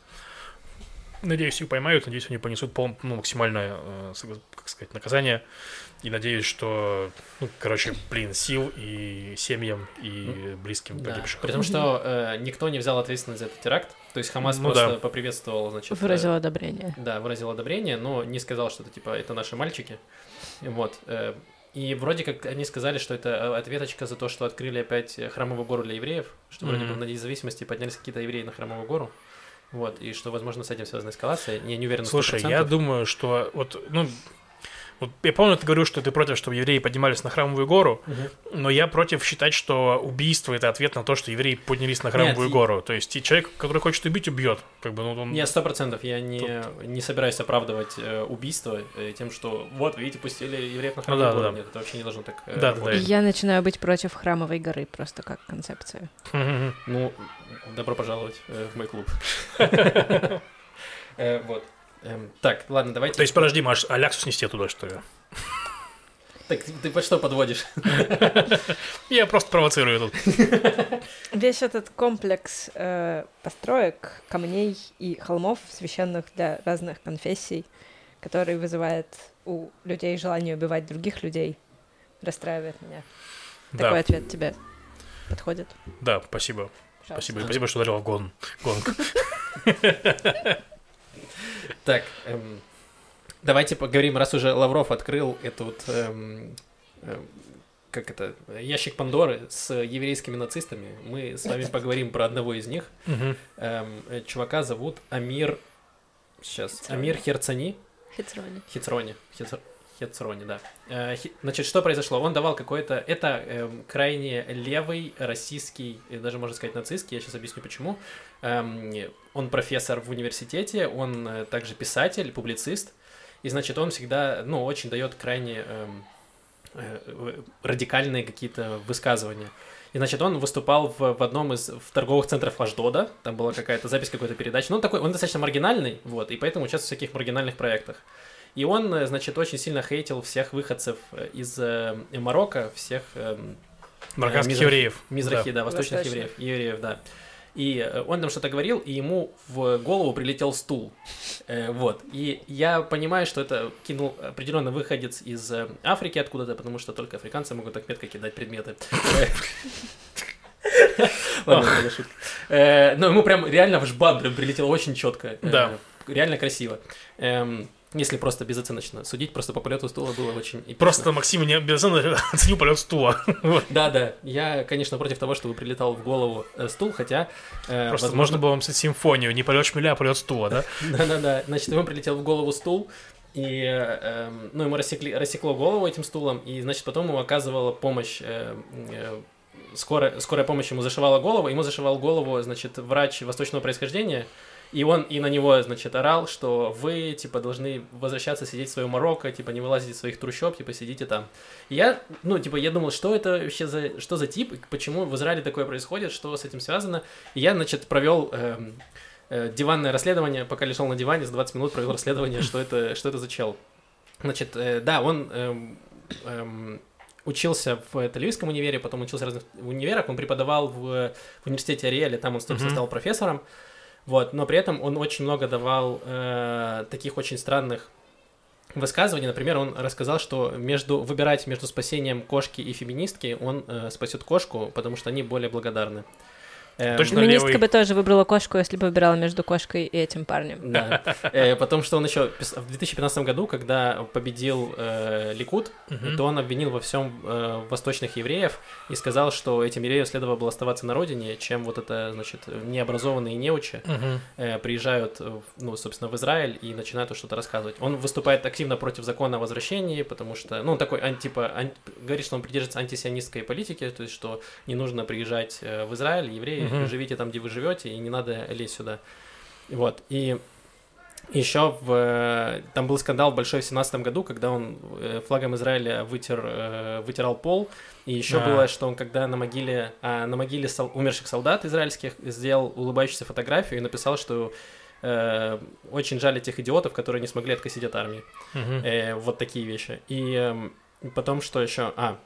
Надеюсь, их поймают, надеюсь, они понесут пол, ну, максимальное, э, как сказать, наказание. И надеюсь, что, ну, короче, блин, сил и семьям, и близким Да. погибших. При том, что э, никто не взял ответственность за этот теракт. То есть Хамас Ну просто да. поприветствовал, значит... э, Выразил одобрение. Да, выразил одобрение, но не сказал, что это типа это наши мальчики. Вот. э, И вроде как они сказали, что это э, ответочка за то, что открыли опять э, храмовую гору для евреев, что вроде бы на независимости поднялись какие-то евреи на храмовую гору. Вот, и что, возможно, с этим связана эскалация. Я не уверен Слушай, 100%. я думаю, что вот, ну, вот я помню, ты говорил, что ты против, чтобы евреи поднимались на храмовую гору, Мгм. но я против считать, что убийство это ответ на то, что евреи поднялись на храмовую и- гору. То есть человек, который хочет убить, убьет. Как бы, ну, он... Не, сто процентов. Я не, не собираюсь оправдывать э, убийство э, тем, что вот, видите, пустили евреев на храмовую Ну да, гору. да. Нет, это вообще не должно так э, Да, да, работать. да. Я начинаю быть против храмовой горы, просто как концепция. Мгм. Ну, добро пожаловать э, в мой клуб. [laughs] Э, Вот. Эм, Так, ладно, давайте. То есть, подожди, Маш, а ляксу снести туда, что ли? Так, ты под что подводишь? [laughs] Я просто провоцирую тут. Весь этот комплекс э, построек, камней и холмов, священных для разных конфессий, который вызывает у людей желание убивать других людей, расстраивает меня. Такой Да, ответ тебе подходит? да, спасибо. Пожалуйста. Спасибо, спасибо, что ударил в гон. гонг. [laughs] Так, эм, давайте поговорим, раз уже Лавров открыл эту вот, эм, эм, как это, ящик Пандоры с еврейскими нацистами, мы с вами поговорим про одного из них. Мгм. Эм, э, чувака зовут Амир, сейчас. Амир Херцани. Хитрони. Хитрони. Хитр- Хитрони, да. Э, Значит, что произошло? Он давал какой-то... Это эм, крайне левый, российский, и даже, можно сказать, нацистский, я сейчас объясню почему. Эм, Он профессор в университете, он э, также писатель, публицист, и, значит, он всегда, ну, очень дает крайне эм, э, э, радикальные какие-то высказывания. И, значит, он выступал в, в одном из в торговых центров Аждода, там была какая-то запись какой-то передачи, ну, он такой, он достаточно маргинальный, вот, и поэтому участвует в всяких маргинальных проектах. И он, э, значит, очень сильно хейтил всех выходцев э, из э, Марокко, всех эм, Марокканских Мизрахи. евреев. Мизрахи, Да. да, восточных евреев, евреев, да. И он там что-то говорил, и ему в голову прилетел стул. Э, вот. И я понимаю, что это кинул определенно выходец из э, Африки откуда-то, потому что только африканцы могут так метко кидать предметы. [laughs] Ладно, это шутка. Но ему прям реально в жбан прилетело очень четко. Да. Реально красиво. Если просто безоценочно судить, просто по полету стула было очень эпично. Просто Максим не безценно [laughs] оценил полет стула. Да, да. Я, конечно, против того, чтобы прилетал в голову э, стул, хотя... э, Просто можно было вам писать симфонию, не полет шмеля, а полет стула, да? [laughs] Да-да-да. Значит, ему прилетел в голову стул, и, э, ну, ему рассекли, рассекло голову этим стулом, и, значит, потом ему оказывала помощь, э, э, скорая, скорая помощь ему зашивала голову, ему зашивал голову, значит, врач восточного происхождения, и он и на него, значит, орал, что вы, типа, должны возвращаться, сидеть в своем Марокко, типа, не вылазить из своих трущоб, типа, сидите там. И я, ну, типа, я думал, что это вообще за, что за тип, почему в Израиле такое происходит, что с этим связано. И я, значит, провел эм, э, диванное расследование, пока лежал на диване, за 20 минут провел расследование, что это, что это за чел. Значит, э, да, он эм, эм, учился в Тель-Авивском универе, потом учился в разных универах, он преподавал в, в университете Ариэля, там он, собственно, Мгм. стал профессором, вот, но при этом он очень много давал э, таких очень странных высказываний. Например, он рассказал, что между выбирать между спасением кошки и феминистки, он э, спасет кошку, потому что они более благодарны. Эм, Точно Феминистка левый. бы тоже выбрала кошку, если бы выбирала между кошкой и этим парнем. Да. [laughs] Э, Потому что он еще в 2015 году, когда победил э, Ликут, то он обвинил во всем э, восточных евреев и сказал, что этим евреям следовало было оставаться на родине, чем вот это, значит, необразованные неучи э, приезжают, в- ну, собственно, в Израиль и начинают что-то рассказывать. Он выступает активно против закона о возвращении, потому что, ну, он такой, ан- типа, ан- говорит, что он придерживается антисионистской политики, то есть, что не нужно приезжать э, в Израиль, евреи, Мгм. живите там, где вы живете, и не надо лезть сюда. Вот, и Еще в, э, там был скандал большой в 17 году, когда он э, флагом Израиля вытер, э, вытирал пол. И еще А. было, что он когда на могиле, а, на могиле сол- умерших солдат израильских сделал улыбающуюся фотографию и написал, что э, очень жаль этих идиотов, которые не смогли откосить от армии. Мгм. Э, вот такие вещи. И эм, потом что еще? А,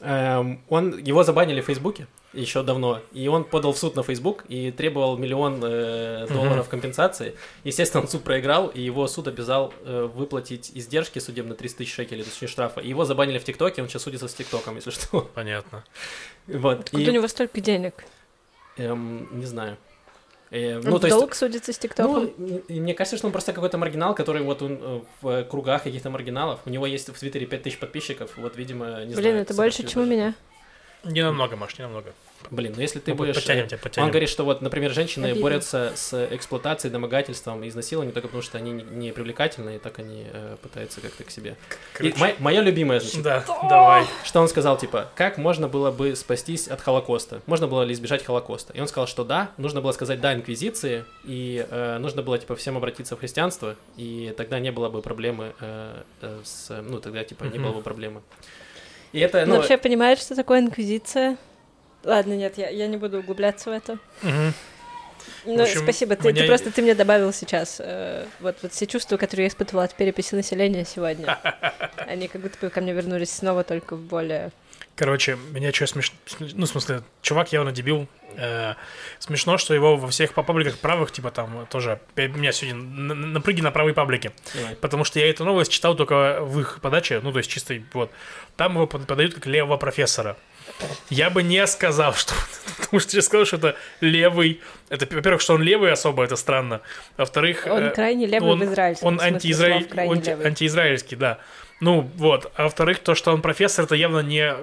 эм, он его забанили в Фейсбуке еще давно, и он подал в суд на Фейсбук и требовал миллион э, долларов компенсации. Естественно, он суд проиграл, и его суд обязал э, выплатить издержки судебно 300 тысяч шекелей, точнее штрафа. И его забанили в ТикТоке, он сейчас судится с ТикТоком, если что. Понятно. Вот. Откуда И, у него столько денег? эм, не знаю. Э, Он ну, в то есть долг судится с ТикТоком? Ну, мне кажется, что он просто какой-то маргинал, который вот он э, в кругах каких-то маргиналов. У него есть в Твиттере 5000 подписчиков, вот, видимо, не знаю. Блин, это больше, чем у меня. Не намного, Маш, не намного. Блин, ну если ты Мы будешь... Подтянем э, тебя, подтянем. Он говорит, что вот, например, женщины Обидно. борются с эксплуатацией, домогательством и изнасилованием только потому, что они не, не привлекательны, и так они э, пытаются как-то к себе. И Короче, моя любимая, значит, Да, давай. что он сказал, типа, как можно было бы спастись от Холокоста? Можно было ли избежать Холокоста? И он сказал, что да, нужно было сказать да инквизиции, и э, нужно было, типа, всем обратиться в христианство, и тогда не было бы проблемы э, э, с... Ну, тогда, типа, не было бы проблемы. И это, Ну, ну, вообще понимаешь, что такое инквизиция? Ладно, нет, я, я не буду углубляться в это. Мгм. Ну, общем, спасибо, ты, ты меня- просто ты мне добавил сейчас э, вот, вот все чувства, которые я испытывала от переписи населения сегодня. [laughs] Они как будто бы ко мне вернулись снова, только в более... Короче, меня что смешно... Ну, в смысле, чувак явно дебил. Э, смешно, что его во всех пабликах правых, типа там тоже... У меня сегодня на- на- напрыги на правые паблики. давай. Потому что я эту новость читал только в их подаче, ну, то есть чисто вот. Там его под- подают как левого профессора. Я бы не сказал, [laughs] что... Потому что я сказал, что это левый... Это, во-первых, что он левый особо, это странно. Во-вторых... Он э, крайне левый он- в израильском Он антиизраиль... левый. антиизраильский, да. Ну, вот. А во-вторых, то, что он профессор, это явно не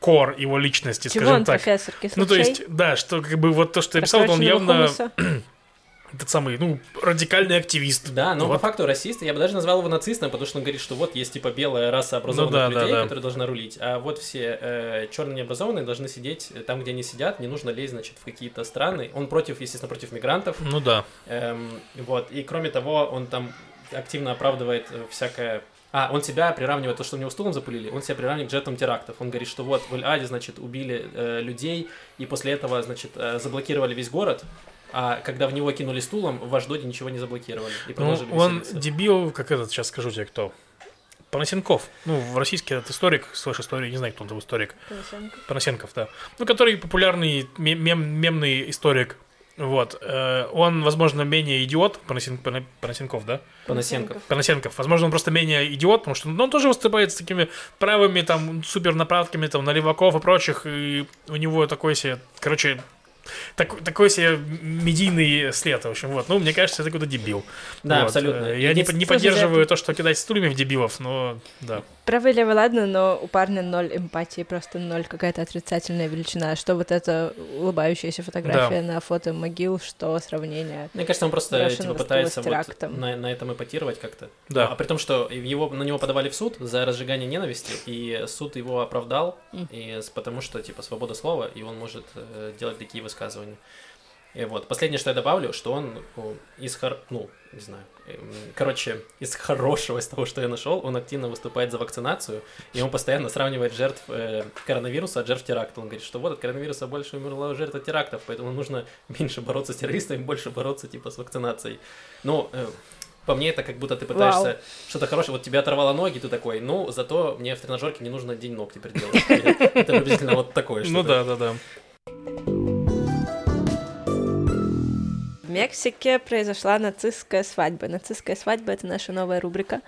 кор его личности, Чего скажем он так. профессор? Ну, то есть, да, что как бы вот то, что я писал, он явно [clears throat] этот самый, ну, радикальный активист. Да, но Вот. по факту расист, я бы даже назвал его нацистом, потому что он говорит, что вот есть типа белая раса образованных Ну да, да, людей, да. которые должна рулить, а вот все э, черные необразованные должны сидеть э, там, где они сидят, не нужно лезть, значит, в какие-то страны. Он против, естественно, против мигрантов, Ну да. Эм, вот, и кроме того, он там активно оправдывает э, всякое... А, он себя приравнивает, то, что у него стулом запулили, он себя приравнивает к жертвам терактов. Он говорит, что вот в Эль-Аде, значит, убили э, людей, и после этого, значит, э, заблокировали весь город, а когда в него кинули стулом, в Аждоде ничего не заблокировали. И Ну, продолжили он веселиться. дебил, как этот, сейчас скажу тебе кто. Панасенков. Ну, в российский этот историк, слышь, истории, не знаю, кто он там историк. Понасенко. Панасенков, да. Ну, который популярный мем- мемный историк. Вот. Э, Он, возможно, менее идиот, Панасен- Пана- Панасенков, да? Панасенков. Панасенков. Возможно, он просто менее идиот, потому что ну, он тоже выступает с такими правыми, там, супер направками, там, на леваков и прочих, и у него такой себе, короче, так- такой себе медийный след, в общем, вот. Ну, мне кажется, это какой-то дебил. Да, Вот. абсолютно. Э, Я не, не поддерживаю это- то, что кидать стульями в дебилов, но да. Правый левый, ладно, но у парня ноль эмпатии, просто ноль какая-то отрицательная величина. Что вот эта улыбающаяся фотография на фото могил, что сравнение. Мне кажется, он просто типа, пытается вот на, на этом эпатировать как-то. Да. А при том, что его, на него подавали в суд за разжигание ненависти, и суд его оправдал, Мгм. и потому что, типа, свобода слова, и он может э, делать такие высказывания. И вот, последнее, что я добавлю, что он из хор... ну, не знаю, короче, из хорошего, из того, что я нашел, он активно выступает за вакцинацию, и он постоянно сравнивает жертв э, коронавируса от жертв теракта. Он говорит, что вот от коронавируса больше умерло жертв от терактов, поэтому нужно [laughs] меньше бороться с террористами, больше бороться, типа, с вакцинацией. Ну, э, по мне это как будто ты пытаешься Вау. что-то хорошее. Вот тебя оторвало ноги, ты такой, ну, зато мне в тренажерке не нужно день ног теперь делать. [laughs] Это приблизительно вот такое Ну что-то. да, да, да. В Мексике произошла нацистская свадьба. Нацистская свадьба — это наша новая рубрика.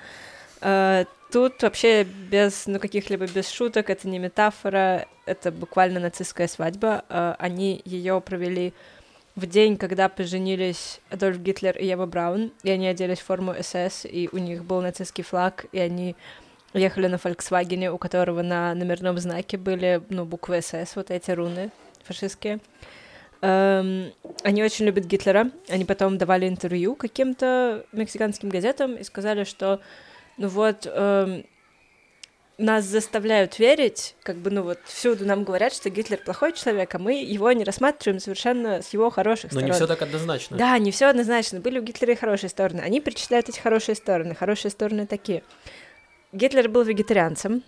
Э, Тут вообще без ну, каких-либо без шуток, это не метафора, это буквально нацистская свадьба. Э, Они ее провели в день, когда поженились Адольф Гитлер и Ева Браун, и они оделись в форму СС, и у них был нацистский флаг, и они ехали на Фольксвагене, у которого на номерном знаке были, ну, буквы СС, вот эти руны фашистские. Эм, они очень любят Гитлера. Они потом давали интервью каким-то мексиканским газетам и сказали, что, ну вот, эм, нас заставляют верить, как бы, ну вот, всюду нам говорят, что Гитлер плохой человек, а мы его не рассматриваем совершенно с его хороших Но сторон. не все так однозначно. Да, не все однозначно. Были у Гитлера и хорошие стороны. Они перечисляют эти хорошие стороны. Хорошие стороны такие. Гитлер был вегетарианцем.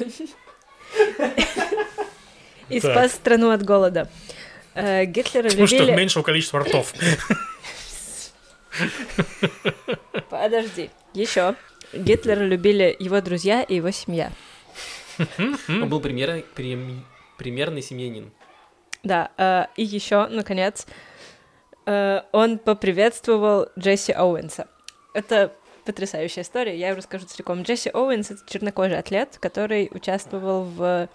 [laughs] И спас страну от голода. Э, Гитлера Потому что любили... меньшего количества ртов. Подожди. Еще. Гитлера любили его друзья и его семья. Он был пример- прим- примерный семьянин. Да, э, и еще, наконец, э, он поприветствовал Джесси Оуэнса. Это потрясающая история, я ее расскажу целиком. Джесси Оуэнс — это чернокожий атлет, который участвовал в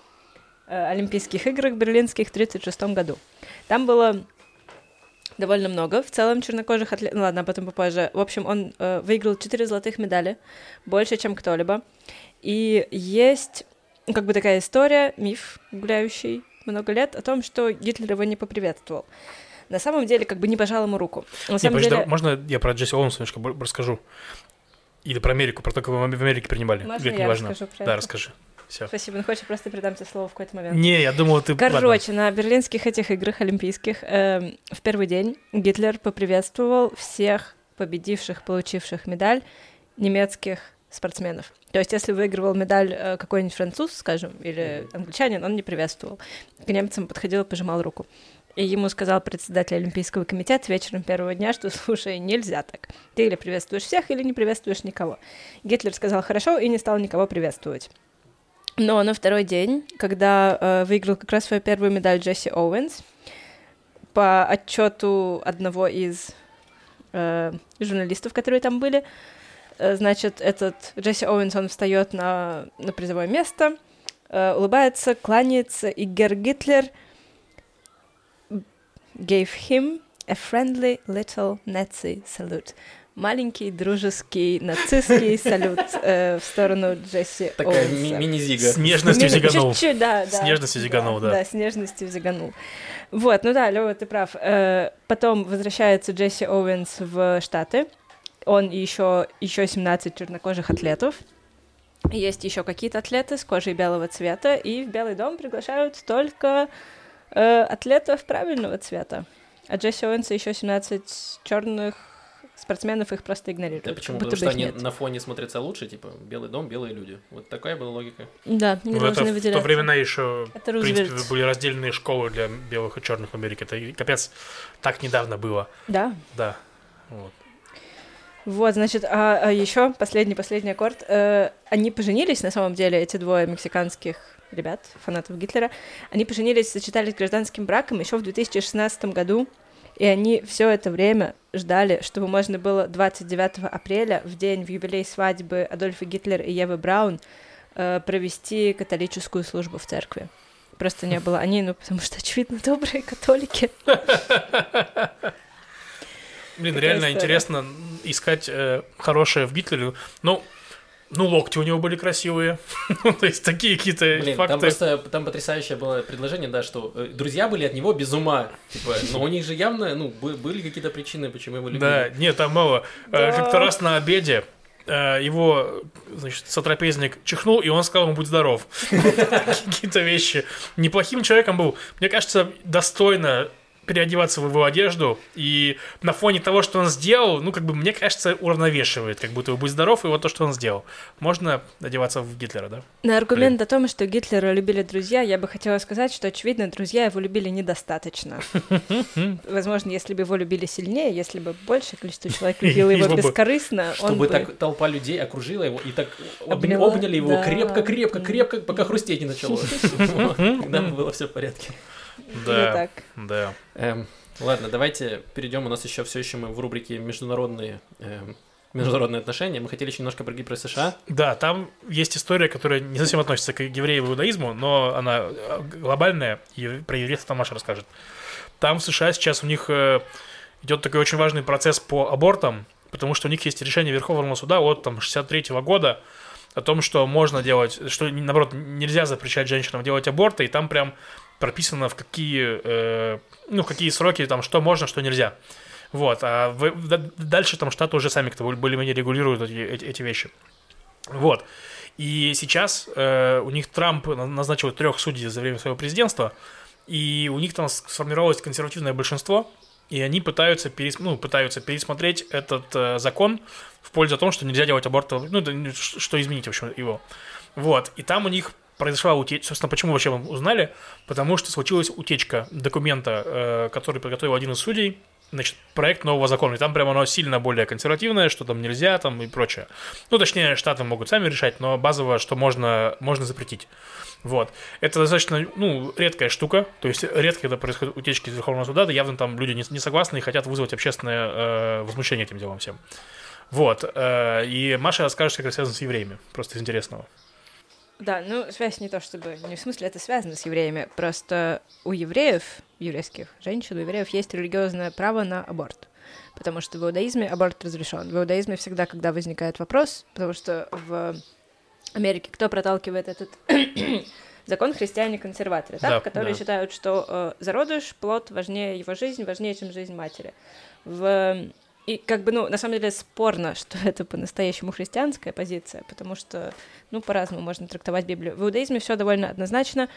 Олимпийских играх берлинских в 1936 году. Там было довольно много в целом чернокожих атлетов. Ну ладно, об этом попозже. В общем, он э, выиграл 4 золотых медали, больше, чем кто-либо. И есть ну, как бы такая история, миф, гуляющий много лет, о том, что Гитлер его не поприветствовал. На самом деле, как бы не пожал ему руку. На Не, самом подожди, деле... да, можно я про Джесси Оуэнса немножко расскажу? Или про Америку, про то, как его в Америке принимали? Можно это я не важно? расскажу про Да, это? расскажи. Все. Спасибо, ну хочешь, я просто передам тебе слово в какой-то момент. Не, я думал, ты... ладно. Короче, на берлинских этих играх олимпийских эм, в первый день Гитлер поприветствовал всех победивших, получивших медаль немецких спортсменов. То есть, если выигрывал медаль э, какой-нибудь француз, скажем, или англичанин, он не приветствовал. К немцам подходил и пожимал руку. И ему сказал председатель Олимпийского комитета вечером первого дня, что, [laughs] слушай, нельзя так. Ты или приветствуешь всех, или не приветствуешь никого. Гитлер сказал хорошо и не стал никого приветствовать. Но на второй день, когда э, выиграл как раз свою первую медаль Джесси Оуэнс, по отчету одного из э, журналистов, которые там были, э, значит, этот Джесси Оуэнс, он встает на, на призовое место, э, улыбается, кланяется, и Гер Гитлер gave him a friendly little Nazi salute. Маленький дружеский нацистский [laughs] салют э, в сторону Джесси Такая Оуэнса. ми- мини-зига. С нежностью зиганул. Чуть-чуть, да, С да. нежностью зиганул, да. Да, с нежностью зиганул. Вот, ну да, Лёва, ты прав. Э, потом возвращается Джесси Оуэнс в Штаты. Он и еще, еще 17 чернокожих атлетов. Есть еще какие-то атлеты с кожей белого цвета, и в Белый дом приглашают только э, атлетов правильного цвета. А Джесси Оуэнса еще 17 черных спортсменов их просто игнорируют. Да почему? Потому что они нет. на фоне смотрятся лучше, типа, белый дом, белые люди. Вот такая была логика. Да, не Ну, это должны в то выделяться. времена еще, Это в принципе, Рузвельт. были раздельные школы для белых и черных в Америке. Это капец так недавно было. Да, Да. Вот. Вот, значит, а, еще последний последний аккорд. Э, они поженились, на самом деле, эти двое мексиканских ребят, фанатов Гитлера. Они поженились, сочетались гражданским браком еще в 2016 году. И они все это время ждали, чтобы можно было 29 апреля, в день в юбилей свадьбы Адольфа Гитлера и Евы Браун, э, провести католическую службу в церкви. Просто не было. Они, ну, потому что, очевидно, добрые католики. Блин, реально интересно искать э, хорошее в Гитлере. Ну, ну, локти у него были красивые. [laughs] Ну, То есть такие какие-то Блин, там факты. просто там потрясающее было предложение, да, что э, друзья были от него без ума. Типа, но у них же явно, ну, бы- были какие-то причины, почему его любили. Да, нет, там мало. Э. Как-то раз на обеде э, его, значит, сотрапезник чихнул, и он сказал ему «Будь здоров». [laughs] Какие-то вещи. Неплохим человеком был. Мне кажется, достойно переодеваться в его одежду, и на фоне того, что он сделал, ну, как бы, мне кажется, уравновешивает, как будто бы «Будь здоров» и вот то, что он сделал. Можно одеваться в Гитлера, да? На аргумент о том, что Гитлера любили друзья, я бы хотела сказать, что, очевидно, друзья его любили недостаточно. [laughs] Возможно, если бы его любили сильнее, если бы большее количество человек [laughs] любило его бескорыстно, он Чтобы бы... так толпа людей окружила его и так обняли его да. крепко-крепко, крепко, пока хрустеть не начало. [laughs] Тогда было все в порядке. Да, так. да. Эм, Ладно, давайте перейдем. У нас еще все еще мы в рубрике международные эм, международные отношения. Мы хотели еще немножко поговорить про США. Да, там есть история, которая не совсем относится к евреям и иудаизму, но она э, глобальная, и про евреев там Маша расскажет. Там в США сейчас у них э, идет такой очень важный процесс по абортам, потому что у них есть решение Верховного суда от там 63 года о том, что можно делать, что наоборот нельзя запрещать женщинам делать аборты, и там прям прописано в какие, э, ну какие сроки там что можно, что нельзя. Вот, а в- в- дальше там штаты уже сами как-то более-менее регулируют эти- эти вещи. Вот. И сейчас э, у них Трамп назначил трех судей за время своего президентства, и у них там сформировалось консервативное большинство, и они пытаются, перес... ну, пытаются пересмотреть этот э, закон в пользу того, что нельзя делать аборт, ну, что изменить, в общем, его. Вот, и там у них произошла утечка. Собственно, почему вообще мы узнали? Потому что случилась утечка документа, э, который подготовил один из судей, значит, проект нового закона. И там прямо оно сильно более консервативное, что там нельзя, там и прочее. Ну, точнее, штаты могут сами решать, но базово, что можно, можно запретить. Вот. Это достаточно, ну, редкая штука. То есть редко, когда происходят утечки из Верховного суда, да явно там люди не, не согласны и хотят вызвать общественное э, возмущение этим делом всем. Вот. Э, и Маша расскажет, как это связано с евреями. Просто из интересного. Да, ну, связь не то чтобы... Не в смысле это связано с евреями, просто у евреев, еврейских женщин, у евреев есть религиозное право на аборт. Потому что в иудаизме аборт разрешен. В иудаизме всегда, когда возникает вопрос, потому что в Америке кто проталкивает этот [coughs] закон христиане-консерваторы, да, которые да. считают, что э, зародыш, плод важнее его жизнь, важнее, чем жизнь матери. В и как бы, ну, на самом деле спорно, [laughs] что это по-настоящему христианская позиция, потому что, ну, по-разному можно трактовать Библию. В иудаизме все довольно однозначно.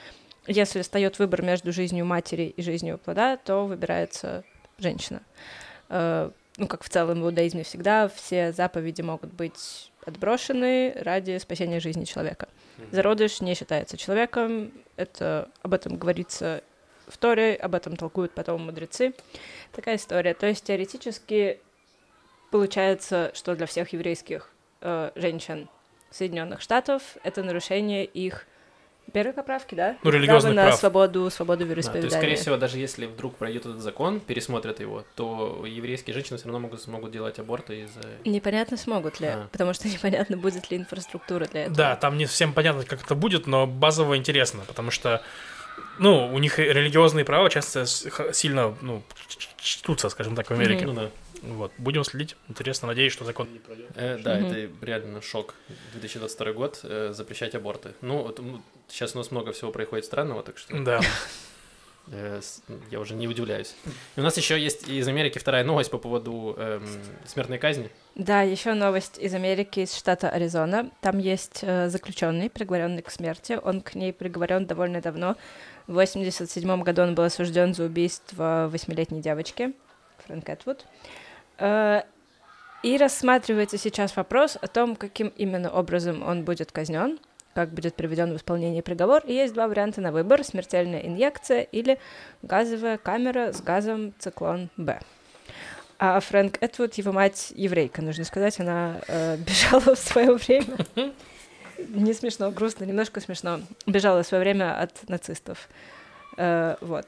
Если встает выбор между жизнью матери и жизнью плода, то выбирается женщина. Э, ну, как в целом в иудаизме всегда, все заповеди могут быть отброшены ради спасения жизни человека. Зародыш не считается человеком, это об этом говорится в Торе, об этом толкуют потом мудрецы. Такая история. То есть теоретически Получается, что для всех еврейских э, женщин Соединенных Штатов это нарушение их первой поправки, да? Ну, религиозных Право на прав. свободу, свободу вероисповедания. Да, то есть, скорее всего, даже если вдруг пройдет этот закон, пересмотрят его, то еврейские женщины все равно могут, смогут делать аборты из-за... Непонятно, смогут ли, а. потому что [laughs] непонятно, будет ли инфраструктура для этого. Да, там не всем понятно, как это будет, но базово интересно, потому что ну, у них религиозные права часто сильно, ну, чтутся, скажем так, в Америке. Mm-hmm. Ну да. Вот, будем следить. Интересно, надеюсь, что закон не пройдет. Э, да, это реально шок. 2022 год, э, запрещать аборты. Ну, вот, сейчас у нас много всего происходит странного, так что... Да. [laughs] Э, я уже не удивляюсь. И у нас еще есть из Америки вторая новость по поводу эм, смертной казни. Да, еще новость из Америки, из штата Аризона. Там есть э, заключенный, приговоренный к смерти. Он к ней приговорен довольно давно. В 87 году он был осужден за убийство восьмилетней девочки, Фрэнк Этвуд. Э, и рассматривается сейчас вопрос о том, каким именно образом он будет казнен, как будет приведен в исполнение приговор. И есть два варианта на выбор: смертельная инъекция или газовая камера с газом циклон Б. А Фрэнк Этвуд, его мать еврейка, нужно сказать, она э, [laughs] бежала в свое время. [laughs] Не смешно, грустно, немножко смешно. Бежала в свое время от нацистов. Э, вот.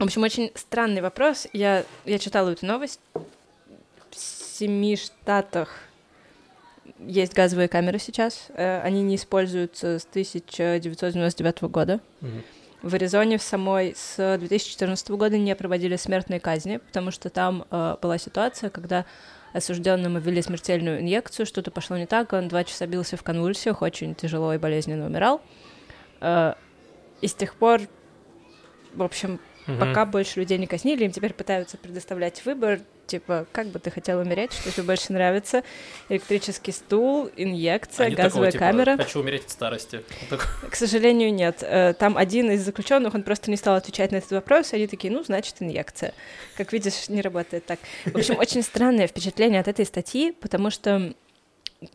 В общем, очень странный вопрос. Я, я читала эту новость. В семи штатах есть газовые камеры сейчас. Э, они не используются с 1999 года. Mm-hmm. В Аризоне в самой с 2014 года не проводили смертные казни, потому что там э, была ситуация, когда осужденному ввели смертельную инъекцию, что-то пошло не так, он два часа бился в конвульсиях, очень тяжело и болезненно умирал. Э, и с тех пор, в общем, Угу. Пока больше людей не казнили, им теперь пытаются предоставлять выбор, типа, как бы ты хотел умереть, что тебе больше нравится, электрический стул, инъекция, а газовая такого, типа, камера. Хочу умереть от старости. К сожалению, нет. Э, там один из заключенных, он просто не стал отвечать на этот вопрос, и они такие, ну, значит, инъекция. Как видишь, не работает так. В общем, [laughs] очень странное впечатление от этой статьи, потому что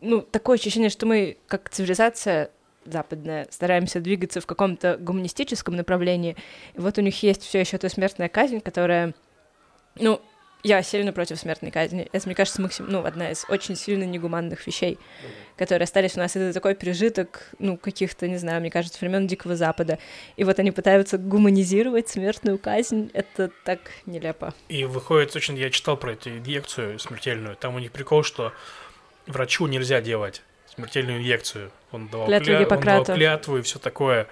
ну, такое ощущение, что мы, как цивилизация, западная, стараемся двигаться в каком-то гуманистическом направлении. И вот у них есть все еще эта смертная казнь, которая, ну, я сильно против смертной казни. Это, мне кажется, максим... ну, одна из очень сильно негуманных вещей, которые остались у нас. Это такой пережиток, ну, каких-то, не знаю, мне кажется, времен Дикого Запада. И вот они пытаются гуманизировать смертную казнь. Это так нелепо. И выходит очень... Я читал про эту инъекцию смертельную. Там у них прикол, что врачу нельзя делать смертельную инъекцию. Он давал, клятву, кля... он давал клятву и все такое.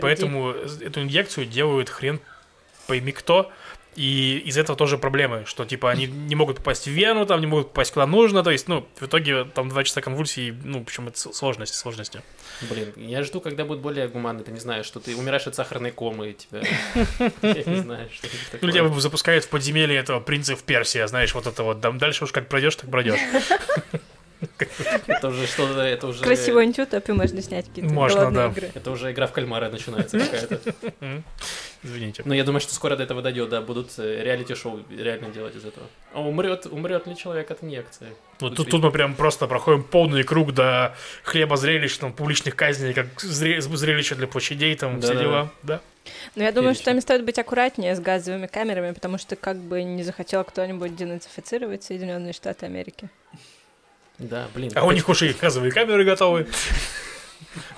Поэтому эту инъекцию делают хрен пойми кто. И из этого тоже проблемы, что типа они не могут попасть в вену, там не могут попасть куда нужно, то есть, ну, в итоге там два часа конвульсий, ну, общем, это сложности, сложности. Блин, я жду, когда будет более гуманно, ты не знаешь, что ты умираешь от сахарной комы, и тебя... [laughs] Я не знаю, что это такое. Ну, тебя запускают в подземелье этого принца в Персии, знаешь, вот это вот, там дальше уж как пройдешь, так пройдешь. [laughs] [laughs] Это уже что-то, это уже... Красивую утопию можно снять какие-то Можно, да. игры. Это уже игра в кальмара начинается какая-то. Извините. Но я думаю, что скоро до этого дойдет, да, будут э, реалити-шоу реально делать из этого. А умрет, умрет ли человек от инъекции? Вот тут, тут мы прям просто проходим полный круг до хлеба зрелищ, там, публичных казней, как зре- зрелища для площадей, там, все Да-да-да. дела. Да. Но я думаю, Отлично. что им стоит быть аккуратнее с газовыми камерами, потому что как бы не захотел кто-нибудь денацифицировать Соединенные Штаты Америки. Да, блин. А у них уже и газовые камеры готовы. [laughs]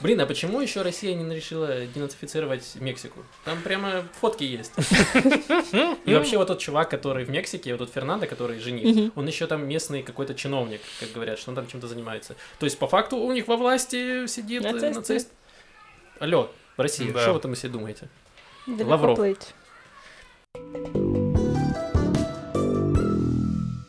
Блин, а почему еще Россия не решила денацифицировать Мексику? Там прямо фотки есть. [laughs] И вообще вот тот чувак, который в Мексике, вот тот Фернандо, который жених, он еще там местный какой-то чиновник, как говорят, что он там чем-то занимается. То есть по факту у них во власти сидит э, нацист. Алло, в России, Да. что вы там себе думаете? Далеко Лавров. плыть.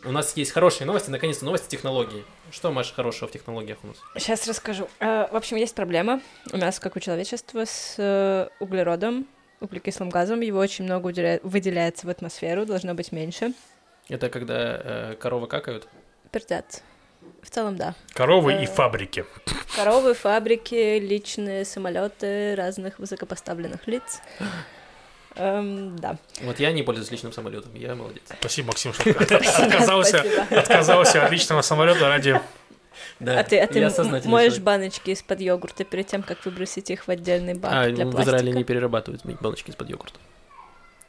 У нас есть хорошие новости, наконец-то новости технологий. Что, Маша, хорошего в технологиях у нас? Сейчас расскажу. Э, В общем, есть проблема у нас, как у человечества, с э, углеродом, углекислым газом. Его очень много выделяется в атмосферу, должно быть меньше. Это когда э, коровы какают? Пердят. В целом, да. Коровы Э. и фабрики. Коровы, фабрики, личные самолеты разных высокопоставленных лиц. Эм, да. Вот я не пользуюсь личным самолетом, я молодец. Спасибо, Максим, что отказался, отказался от личного самолета ради... Да, А ты, а ты моешь человек. баночки из-под йогурта перед тем, как выбросить их в отдельный бак А, для в пластика? Израиле не перерабатывают баночки из-под йогурта.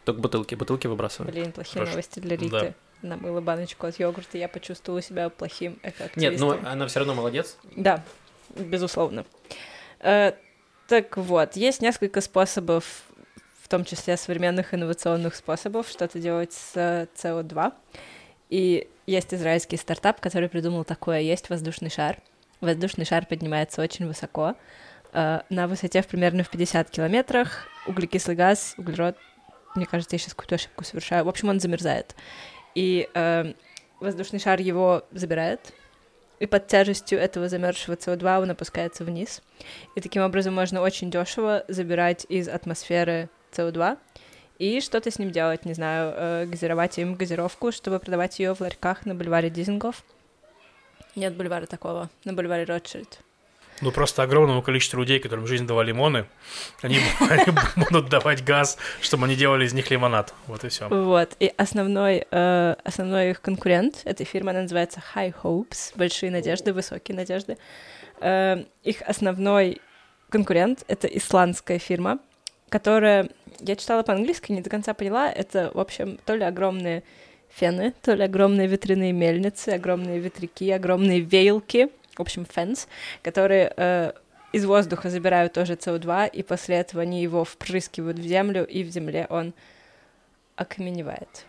Только бутылки, бутылки выбрасывают. Блин, плохие Хорошо. новости для Риты. Намыла баночку от йогурта, я почувствовала себя плохим экоактивистом. Нет, ну она все равно молодец. Да, безусловно. Э, так вот, есть несколько способов, в том числе современных инновационных способов, что-то делать с э, CO2. И есть израильский стартап, который придумал такое. Есть воздушный шар. Воздушный шар поднимается очень высоко. Э, на высоте в примерно в 50 километрах углекислый газ, углерод, мне кажется, я сейчас какую-то ошибку совершаю. В общем, он замерзает. И э, воздушный шар его забирает, и под тяжестью этого замерзшего СО2 он опускается вниз. И таким образом можно очень дешево забирать из атмосферы СО2 и что-то с ним делать, не знаю, э, газировать им газировку, чтобы продавать ее в ларьках на бульваре Дизингов. Нет бульвара такого, на бульваре Ротшильд. Ну, просто огромному количеству людей, которым жизнь дала лимоны, они [laughs] они будут давать газ, чтобы они делали из них лимонад. Вот и все. Вот, и основной, э, основной их конкурент этой фирмы, она называется High Hopes, большие надежды, высокие надежды. Э, их основной конкурент — это исландская фирма, которая, я читала по-английски, не до конца поняла, это, в общем, то ли огромные фены, то ли огромные ветряные мельницы, огромные ветряки, огромные веялки, в общем, фенс, которые э, из воздуха забирают тоже СО2, и после этого они его впрыскивают в землю, и в земле он окаменевает.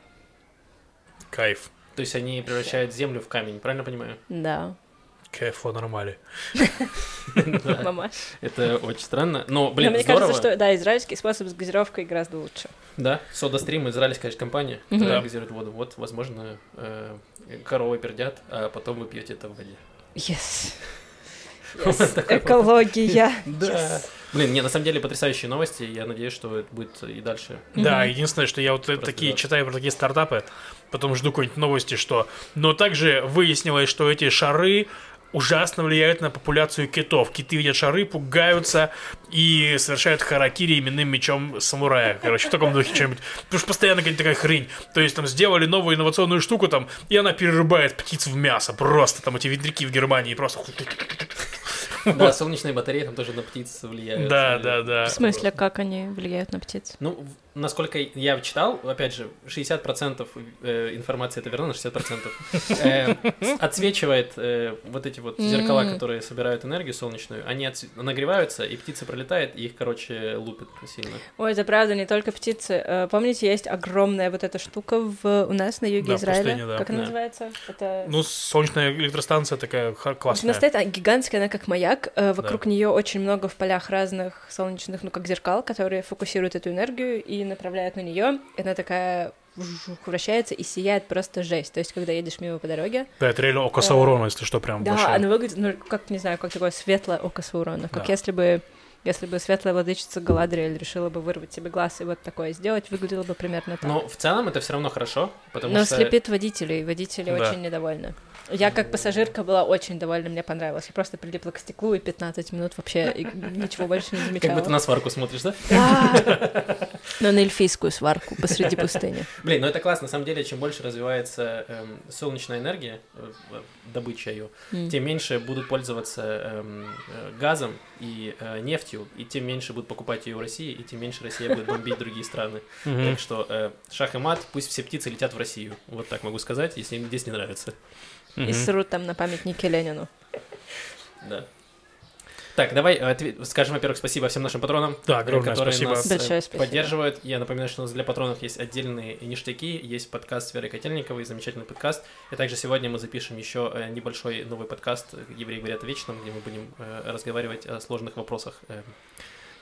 Кайф. То есть они превращают землю в камень, правильно понимаю? Да, Кайф, нормали. Мамаш. Это очень странно. Но, Но блин, мне здорово. кажется, что, да, израильский способ с газировкой гораздо лучше. Да, SodaStream, израильская конечно, компания, которая газирует воду. Вот, возможно, э, коровы пердят, а потом вы пьете это в воде. Yes. [laughs] Экология. Да. Блин, не, на самом деле потрясающие новости. Я надеюсь, что это будет и дальше. Да, единственное, что я вот Просто такие да. читаю про такие стартапы, потом жду какой-нибудь новости, что... Но также выяснилось, что эти шары ужасно влияют на популяцию китов. Киты видят шары, пугаются и совершают харакири именным мечом самурая. Короче, в таком духе что-нибудь. Потому что постоянно какая-то такая хрень. То есть там сделали новую инновационную штуку там, и она перерубает птиц в мясо. Просто там эти ветряки в Германии просто... Да, солнечные батареи там тоже на птиц влияют. Да, Э, да, да. В смысле, как они влияют на птиц? Ну, в- насколько я читал, опять же, 60% э, информации это верно, на 60% [laughs] э, отсвечивает э, вот эти вот зеркала, которые собирают энергию солнечную, они нагреваются, и птица пролетает, и их, короче, лупит сильно. Ой, это правда, не только птицы. Помните, есть огромная вот эта штука в, у нас на юге Израиля? Как она Да. называется? Это... Ну, солнечная электростанция такая классная. она стоит, гигантская, она как маяк. Вокруг нее очень много в полях разных солнечных, ну, как зеркал, которые фокусируют эту энергию и направляют на нее. Она такая вращается и сияет просто жесть. То есть, когда едешь мимо по дороге, Да, это реально око Саурона, если что, прям да, большое. она выглядит, ну, как, не знаю, как такое светлое око Саурона. Как Да. если бы Если бы светлая владычица Галадриэль решила бы вырвать себе глаз и вот такое сделать, выглядело бы примерно так. Но в целом это все равно хорошо, потому Но что... слепит водителей, водители Да. очень недовольны. Я как пассажирка была очень довольна, мне понравилось. Я просто прилипла к стеклу и 15 минут вообще и ничего больше не замечала. Как будто на сварку смотришь, да? Да. Но на эльфийскую сварку посреди пустыни. Блин, ну это классно. На самом деле, чем больше развивается эм, солнечная энергия, э, добыча ее, тем меньше будут пользоваться эм, э, газом и э, нефтью, и тем меньше будут покупать ее в России, и тем меньше Россия будет бомбить другие страны. Так что э, шах и мат, пусть все птицы летят в Россию. Вот так могу сказать, если им здесь не нравится. И срут там на памятнике Ленину. Да. Так, давай э, отве- скажем, во-первых, спасибо всем нашим патронам, Да, э, огромное которые спасибо. нас э, Большое спасибо. поддерживают. Я напоминаю, что у нас для патронов есть отдельные ништяки, есть подкаст с Верой Котельниковой, замечательный подкаст. И также сегодня мы запишем еще э, небольшой новый подкаст э, «Евреи говорят о вечном», где мы будем э, разговаривать о сложных вопросах. э,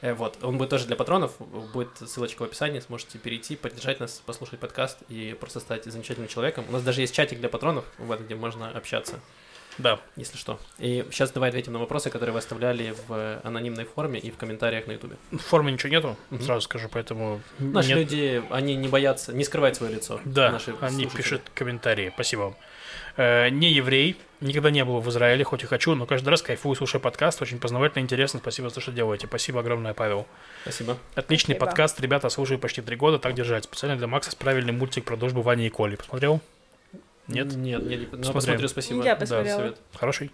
э, Вот, он будет тоже для патронов, будет ссылочка в описании, сможете перейти, поддержать нас, послушать подкаст и просто стать замечательным человеком. У нас даже есть чатик для патронов, вот, где можно общаться Да. если что. И сейчас давай ответим на вопросы, которые вы оставляли в э, анонимной форме и в комментариях на ютубе. В форме ничего нету, Мгм. сразу скажу, поэтому... Наши нет. люди, они не боятся, не скрывают свое лицо. Да, наши они слушатели. пишут комментарии. Спасибо вам. Э, не еврей, никогда не был в Израиле, хоть и хочу, но каждый раз кайфую, слушая подкаст. Очень познавательно, интересно. Спасибо за то, что делаете. Спасибо огромное, Павел. Спасибо. Отличный Спасибо. подкаст, ребята, слушаю почти три года, так держать. Специально для Макса правильный мультик про дружбу Вани и Коли. Посмотрел? Нет? Нет, я не... Ну, посмотрю, спасибо. Я Да, посмотрела. совет. Хороший?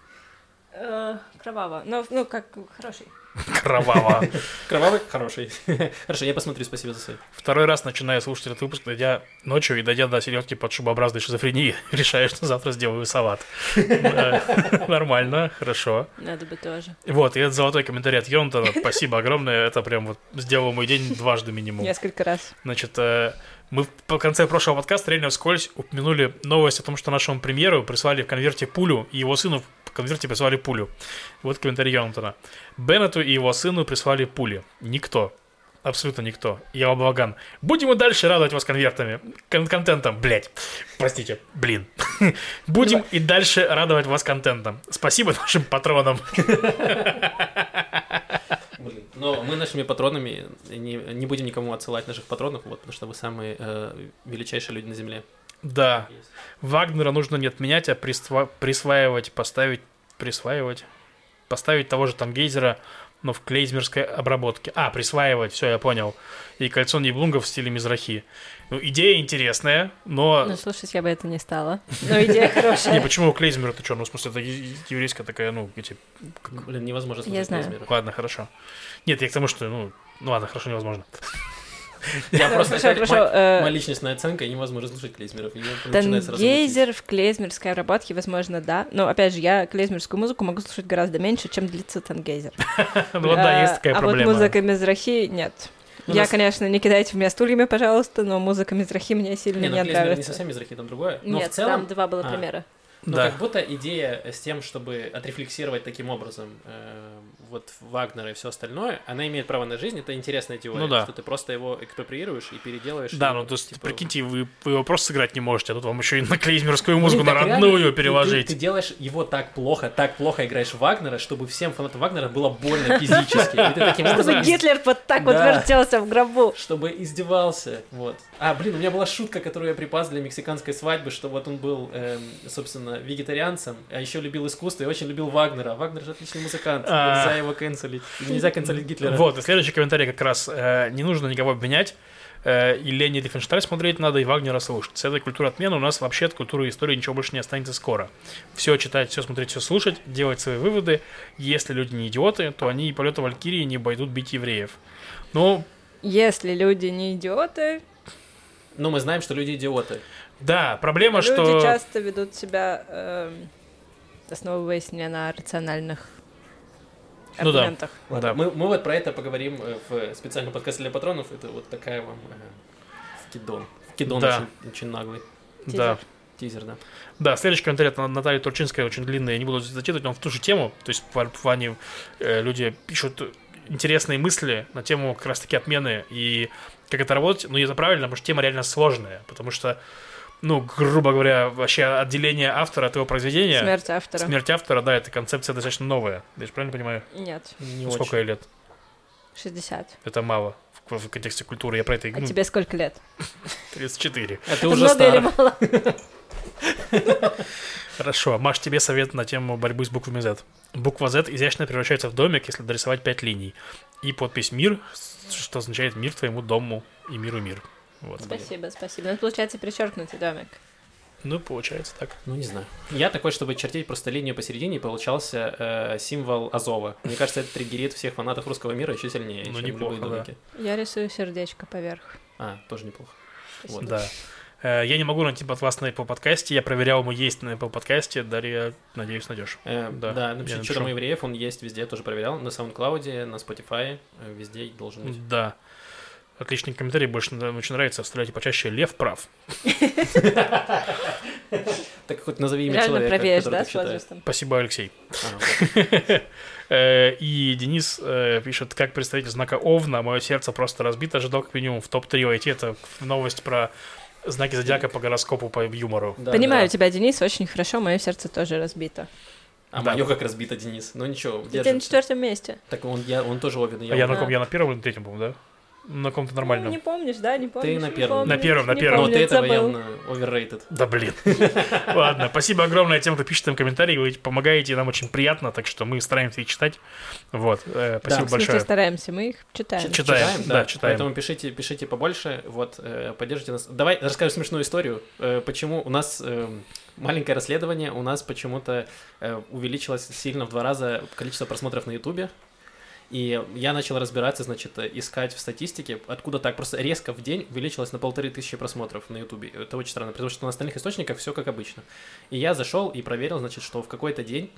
Э, Кроваво. Ну, ну, как хороший. [laughs] Кроваво. Кровавый? Хороший. [laughs] Хорошо, я посмотрю, спасибо за совет. Второй раз начинаю слушать этот выпуск, дойдя ночью и дойдя до середки под шубообразной шизофрении, [laughs] решаю, что завтра сделаю салат. Да, Нормально, хорошо. Надо бы тоже. Вот, и этот золотой комментарий от Йонтона, спасибо огромное, это прям вот сделало мой день дважды минимум. Несколько раз. Значит, э, мы по конце прошлого подкаста реально вскользь упомянули новость о том, что нашему премьеру прислали в конверте пулю, и его сыну в конверте прислали пулю. Вот комментарий Йонтона. Беннету и его сыну прислали пули. Никто. Абсолютно никто. Я Облаган. Будем и дальше радовать вас конвертами. Кон- контентом, блять. Простите, блин. [laughs] Будем и дальше радовать вас контентом. Спасибо нашим патронам. [laughs] Но мы нашими патронами не, не будем никому отсылать наших патронов, вот, потому что вы самые э, величайшие люди на Земле. Да. Вагнера нужно не отменять, а приства- присваивать, поставить, присваивать, поставить того же Тангейзера, но в клейзмерской обработке. А, присваивать, все, я понял. И кольцо Нейблунгов в стиле Мизрахи. Ну, идея интересная, но... Ну, слушать я бы это не стала. Но идея Не, хорошая. почему клейзмер это что? Ну, в смысле, это еврейская такая, ну, эти... Блин, невозможно Я слушать знаю. Клейзмера. Ладно, хорошо. Нет, я к тому, что, ну, ну ладно, хорошо, невозможно. Я просто моя- э, моя личностная оценка, и невозможно слушать клейзмеров. Тангейзер в клейзмерской обработке, возможно, да. Но, опять же, я клейзмерскую музыку могу слушать гораздо меньше, чем длится Тангейзер. Ну, [laughs] вот да, А, есть такая а вот проблема. музыка Мизрахи нет. Ну, я, нас- конечно, не кидайте в меня стульями, пожалуйста, но музыка Мизрахи мне сильно Не, не, ну не нравится. совсем из Рахи, там другое. Но Нет, в целом, там два было а, примера. Ну, Да. как будто идея с тем, чтобы отрефлексировать таким образом э, вот Вагнера и все остальное, она имеет право на жизнь, это интересная теория, Ну да. что ты просто его экспроприируешь и переделаешь. Да, его, ну то есть, типа, прикиньте, вы, вы его просто сыграть не можете, а тут вам еще и на клейзмерскую музыку Блин, на родную реально, ты- переложить. Ты, ты делаешь его так плохо, так плохо играешь Вагнера, чтобы всем фанатам Вагнера было больно физически. Ты Чтобы. Гитлер вот так вот вертелся в гробу. чтобы издевался, вот. А, блин, у меня была шутка, которую я припас для мексиканской свадьбы, что вот он был, эм, собственно, вегетарианцем, а еще любил искусство и очень любил Вагнера. Вагнер же отличный музыкант, А. его канцелить. Нельзя канцелить Гитлера. Вот, и следующий комментарий как раз. э, не нужно никого обвинять. э, и Лени Рифеншталь смотреть надо, и Вагнера слушать. С этой культуры отмены у нас вообще от культуры и истории ничего больше не останется скоро. Все читать, все смотреть, все слушать, делать свои выводы. Если люди не идиоты, то они и полета Валькирии не пойдут бить евреев. Ну, Если люди не идиоты, Ну, мы знаем, что люди идиоты. да, проблема, люди что... часто ведут себя, эм, основываясь не на рациональных Ну да. Ладно, Да. мы, мы вот про это поговорим э, в специальном подкасте для патронов. Это вот такая вам э, вкидон. Вкидон Да. очень, очень наглый. Да, Тизер, да. Да, следующий комментарий от Натальи Турчинской очень длинный, я не буду зачитывать, он в ту же тему. То есть в плане э, люди пишут интересные мысли на тему как раз-таки отмены и как это работать. Ну, это правильно, потому что тема реально сложная. Потому что, ну, грубо говоря, вообще отделение автора от его произведения... Смерть автора. Смерть автора, да, это концепция достаточно новая. Я же правильно понимаю? Нет. Не Сколько очень. ей лет? 60. Это мало в, в контексте культуры. Я про это и А тебе сколько лет? [laughs] 34. Это Это уже старо. мало? [laughs] Хорошо. Маш, тебе совет на тему борьбы с буквами Z. Буква Z изящно превращается в домик, если дорисовать 5 линий. И подпись «Мир», что означает «Мир твоему дому» и «Миру мир». Вот. Спасибо, спасибо. Ну, получается перечеркнутый домик. Ну, получается так. Ну, не знаю. Я такой, чтобы чертить просто линию посередине, получался э, символ Азова. Мне кажется, это триггерит всех фанатов русского мира еще сильнее, Ну, чем неплохо, любые да. домики. Я рисую сердечко поверх. А, тоже неплохо. Спасибо. Вот. Да. Э, Я не могу найти под вас на Apple подкасте. Я проверял, мы есть на Apple подкасте. Дарья, надеюсь, найдешь. Э, Да, да, напишу. что там евреев, он есть везде, тоже проверял. На SoundCloud, на Spotify, э, везде должен быть. Да. Отличный комментарий, больше очень нравится. Вставляйте почаще «Лев прав». [laughs] Так хоть назови имя человека, который да, с возрастом? Спасибо, Алексей. А. [laughs] Э, И Денис э, пишет, как представитель знака Овна, мое сердце просто разбито, ожидал как минимум в топ-3 войти. Это новость про знаки зодиака по гороскопу, по юмору. Понимаю тебя, Денис, очень хорошо, мое сердце тоже разбито. А Да. мое как разбито, Денис. Ну ничего, Ты на четвертом месте. Так он, я, он тоже овен, и А я я на ком? Я на первом или на третьем, по-моему, да? На каком-то Ну, нормальном. не помнишь, да, не помнишь. на не первом. помнишь, На первом, на первом. Но помнишь, ты этого забыл. явно overrated. Да блин. [laughs] Ладно, спасибо огромное тем, кто пишет там комментарии. Вы помогаете, нам очень приятно, так что мы стараемся их читать. Вот, э, спасибо большое. стараемся, мы их читаем. Чит- Читаем, да, читаем. Поэтому пишите, пишите побольше, вот, э, поддержите нас. Давай расскажу смешную историю. Э, почему у нас маленькое расследование, у нас почему-то увеличилось сильно в два раза количество просмотров на Ютубе. И я начал разбираться, значит, искать в статистике, откуда так. Просто резко в день увеличилось на полторы тысячи просмотров на Ютубе. Это очень странно, потому что на остальных источниках все как обычно. И я зашел и проверил, значит, что в какой-то день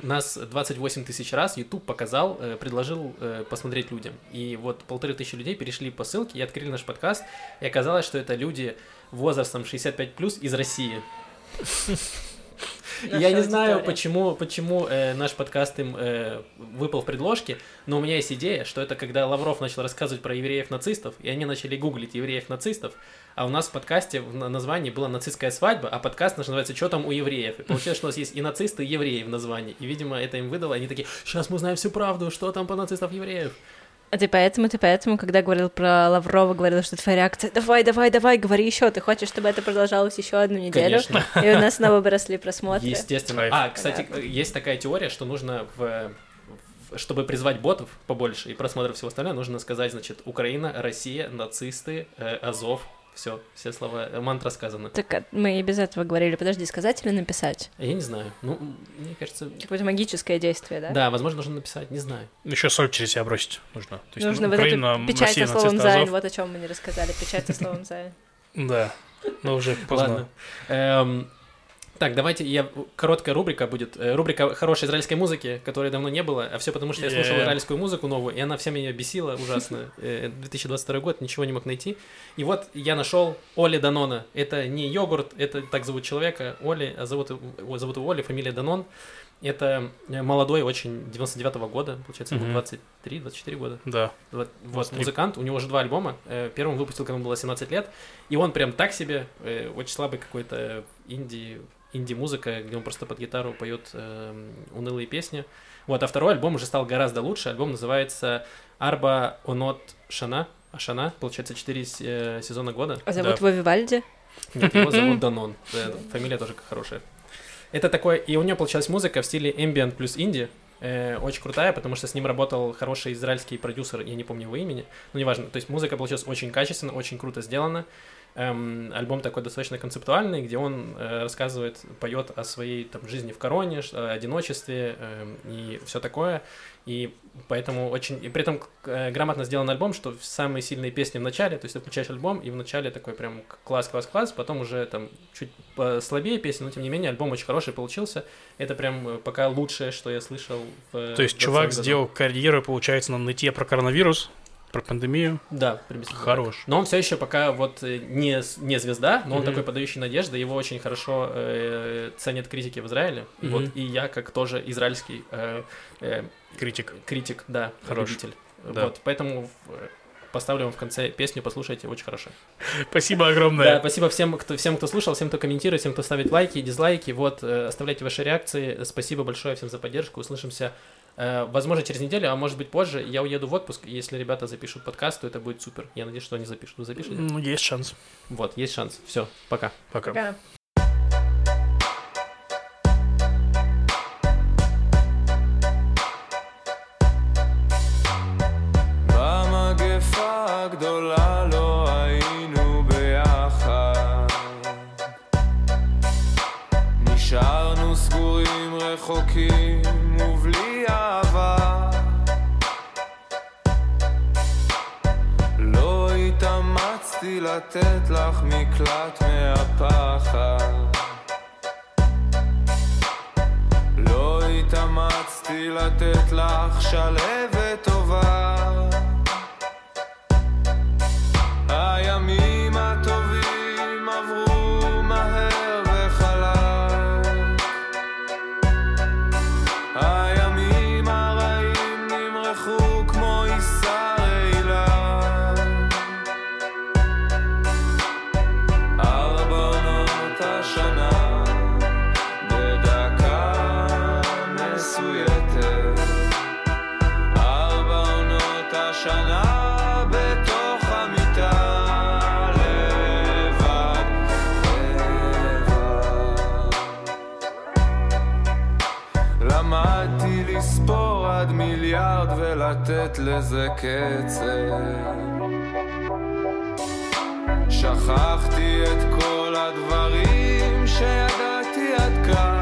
нас 28 тысяч раз YouTube показал, э, предложил э, посмотреть людям. И вот полторы тысячи людей перешли по ссылке и открыли наш подкаст. И оказалось, что это люди возрастом 65 плюс из России. Я не знаю, почему, почему э, наш подкаст им э, выпал в предложке, но у меня есть идея, что это когда Лавров начал рассказывать про евреев-нацистов, и они начали гуглить евреев-нацистов, а у нас в подкасте в на- названии была нацистская свадьба, а подкаст наш называется «Что там у евреев?». И получилось, что у нас есть и нацисты, и евреи в названии. И, видимо, это им выдало, они такие «Сейчас мы узнаем всю правду, что там по нацистов евреев». А ты поэтому, ты поэтому, когда говорил про Лаврова, говорил, что твоя реакция «давай, давай, давай, говори еще, ты хочешь, чтобы это продолжалось еще одну неделю?» Конечно. И у нас снова выросли просмотры. Естественно. А, кстати, Понятно. есть такая теория, что нужно в в- чтобы призвать ботов побольше и просмотров всего остального, нужно сказать, значит, Украина, Россия, нацисты, э, Азов, все, все слова, э, мантра сказана. Так а мы и без этого говорили. Подожди, сказать или написать? Я не знаю, ну, мне кажется, Какое-то магическое действие, да? да, возможно, нужно написать, не знаю. Еще соль через себя бросить нужно. То есть Нужно ну, вот Украина, эту печать со словом «зайн», вот о чем мы не рассказали. Печать со словом «зайн». [laughs] Да, но уже поздно. Ладно. Так, давайте я короткая рубрика будет. Э, Рубрика хорошей израильской музыки, которой давно не было, а все потому, что я слушал израильскую музыку новую, и она вся меня бесила ужасно. Э, 2022 год, ничего не мог найти. И вот я нашел Оли Данона. Это не йогурт, это так зовут человека. Оли, а зовут, его- зовут его Оли, фамилия Данон. Это э, молодой, очень 99-го года, получается, ему Мгм. 23-24 года. Да. Вот, вот 23. музыкант, у него уже два альбома. Э, Первый он выпустил, когда ему было 17 лет. И он прям так себе, э, очень слабый какой-то инди, инди-музыка, где он просто под гитару поет э, унылые песни. Вот, а второй альбом уже стал гораздо лучше. Альбом называется Арба Онот Шана. Ашана, получается, 4 сезона года. А зовут Да. его Вивальди? Нет, его зовут [laughs] Данон. Э, Фамилия тоже хорошая. Это такой... И у него получилась музыка в стиле ambient плюс инди. Э, очень крутая, потому что с ним работал хороший израильский продюсер, я не помню его имени, но неважно. То есть музыка получилась очень качественно, очень круто сделана. Эм, альбом такой достаточно концептуальный, где он э, рассказывает, поет о своей там, жизни в короне, о одиночестве эм, и все такое. И поэтому очень... И при этом э, грамотно сделан альбом, что самые сильные песни в начале, то есть ты включаешь альбом, и в начале такой прям класс-класс-класс, потом уже там чуть слабее песни, но тем не менее альбом очень хороший получился. Это прям э, пока лучшее, что я слышал в То есть 20 чувак году. сделал карьеру, получается, на нытье про коронавирус, про пандемию? Да, прибеседовали. Хорош. Но он все еще пока вот э, не, не звезда, но он mm-hmm. такой подающий надежды. Его очень хорошо э, ценят критики в Израиле. Mm-hmm. Вот, и я, как тоже израильский э, э, критик. Критик, да, Хороший. любитель. Да. Вот, поэтому э, поставлю вам в конце песню, послушайте, очень хорошо. Спасибо огромное. Да, спасибо всем, кто, всем, кто слушал, всем, кто комментирует, всем, кто ставит лайки, дизлайки. Вот, э, оставляйте ваши реакции. Спасибо большое всем за поддержку. Услышимся Э, возможно, через неделю, а может быть позже. Я уеду в отпуск. Если ребята запишут подкаст, то это будет супер. Я надеюсь, что они запишут. Вы запишете? Ну, есть шанс. Вот, есть шанс. Все, пока. Пока. пока. לתת לך מקלט מהפחד. לא התאמצתי לתת לך שלהבת לתת לזה קצב. שכחתי את כל הדברים שידעתי עד כאן.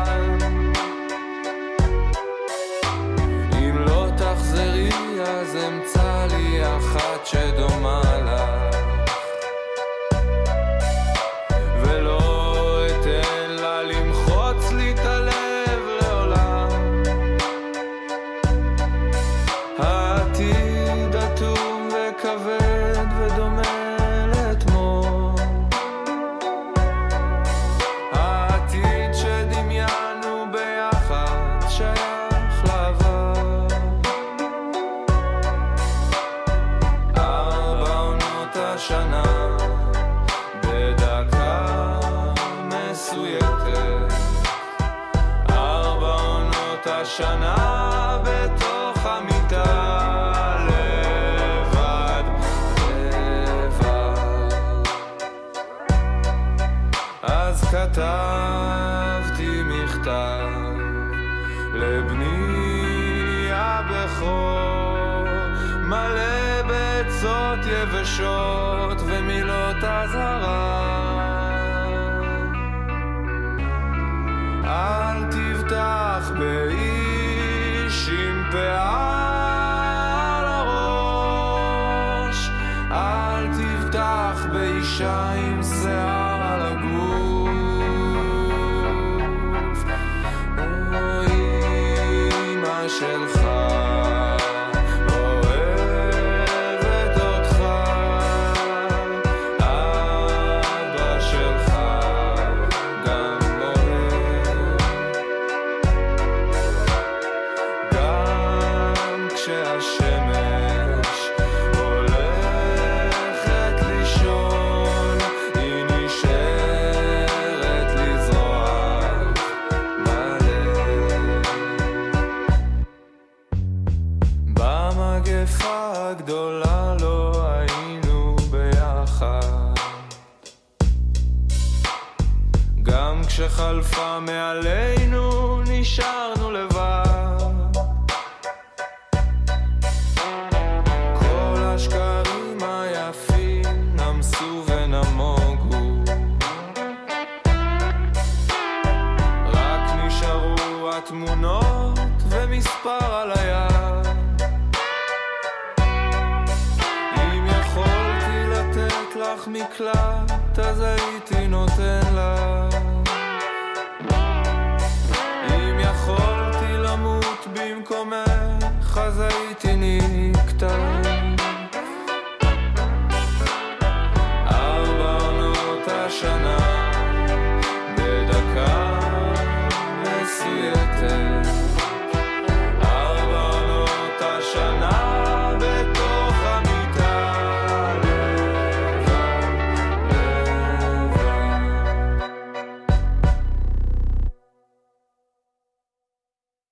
shines.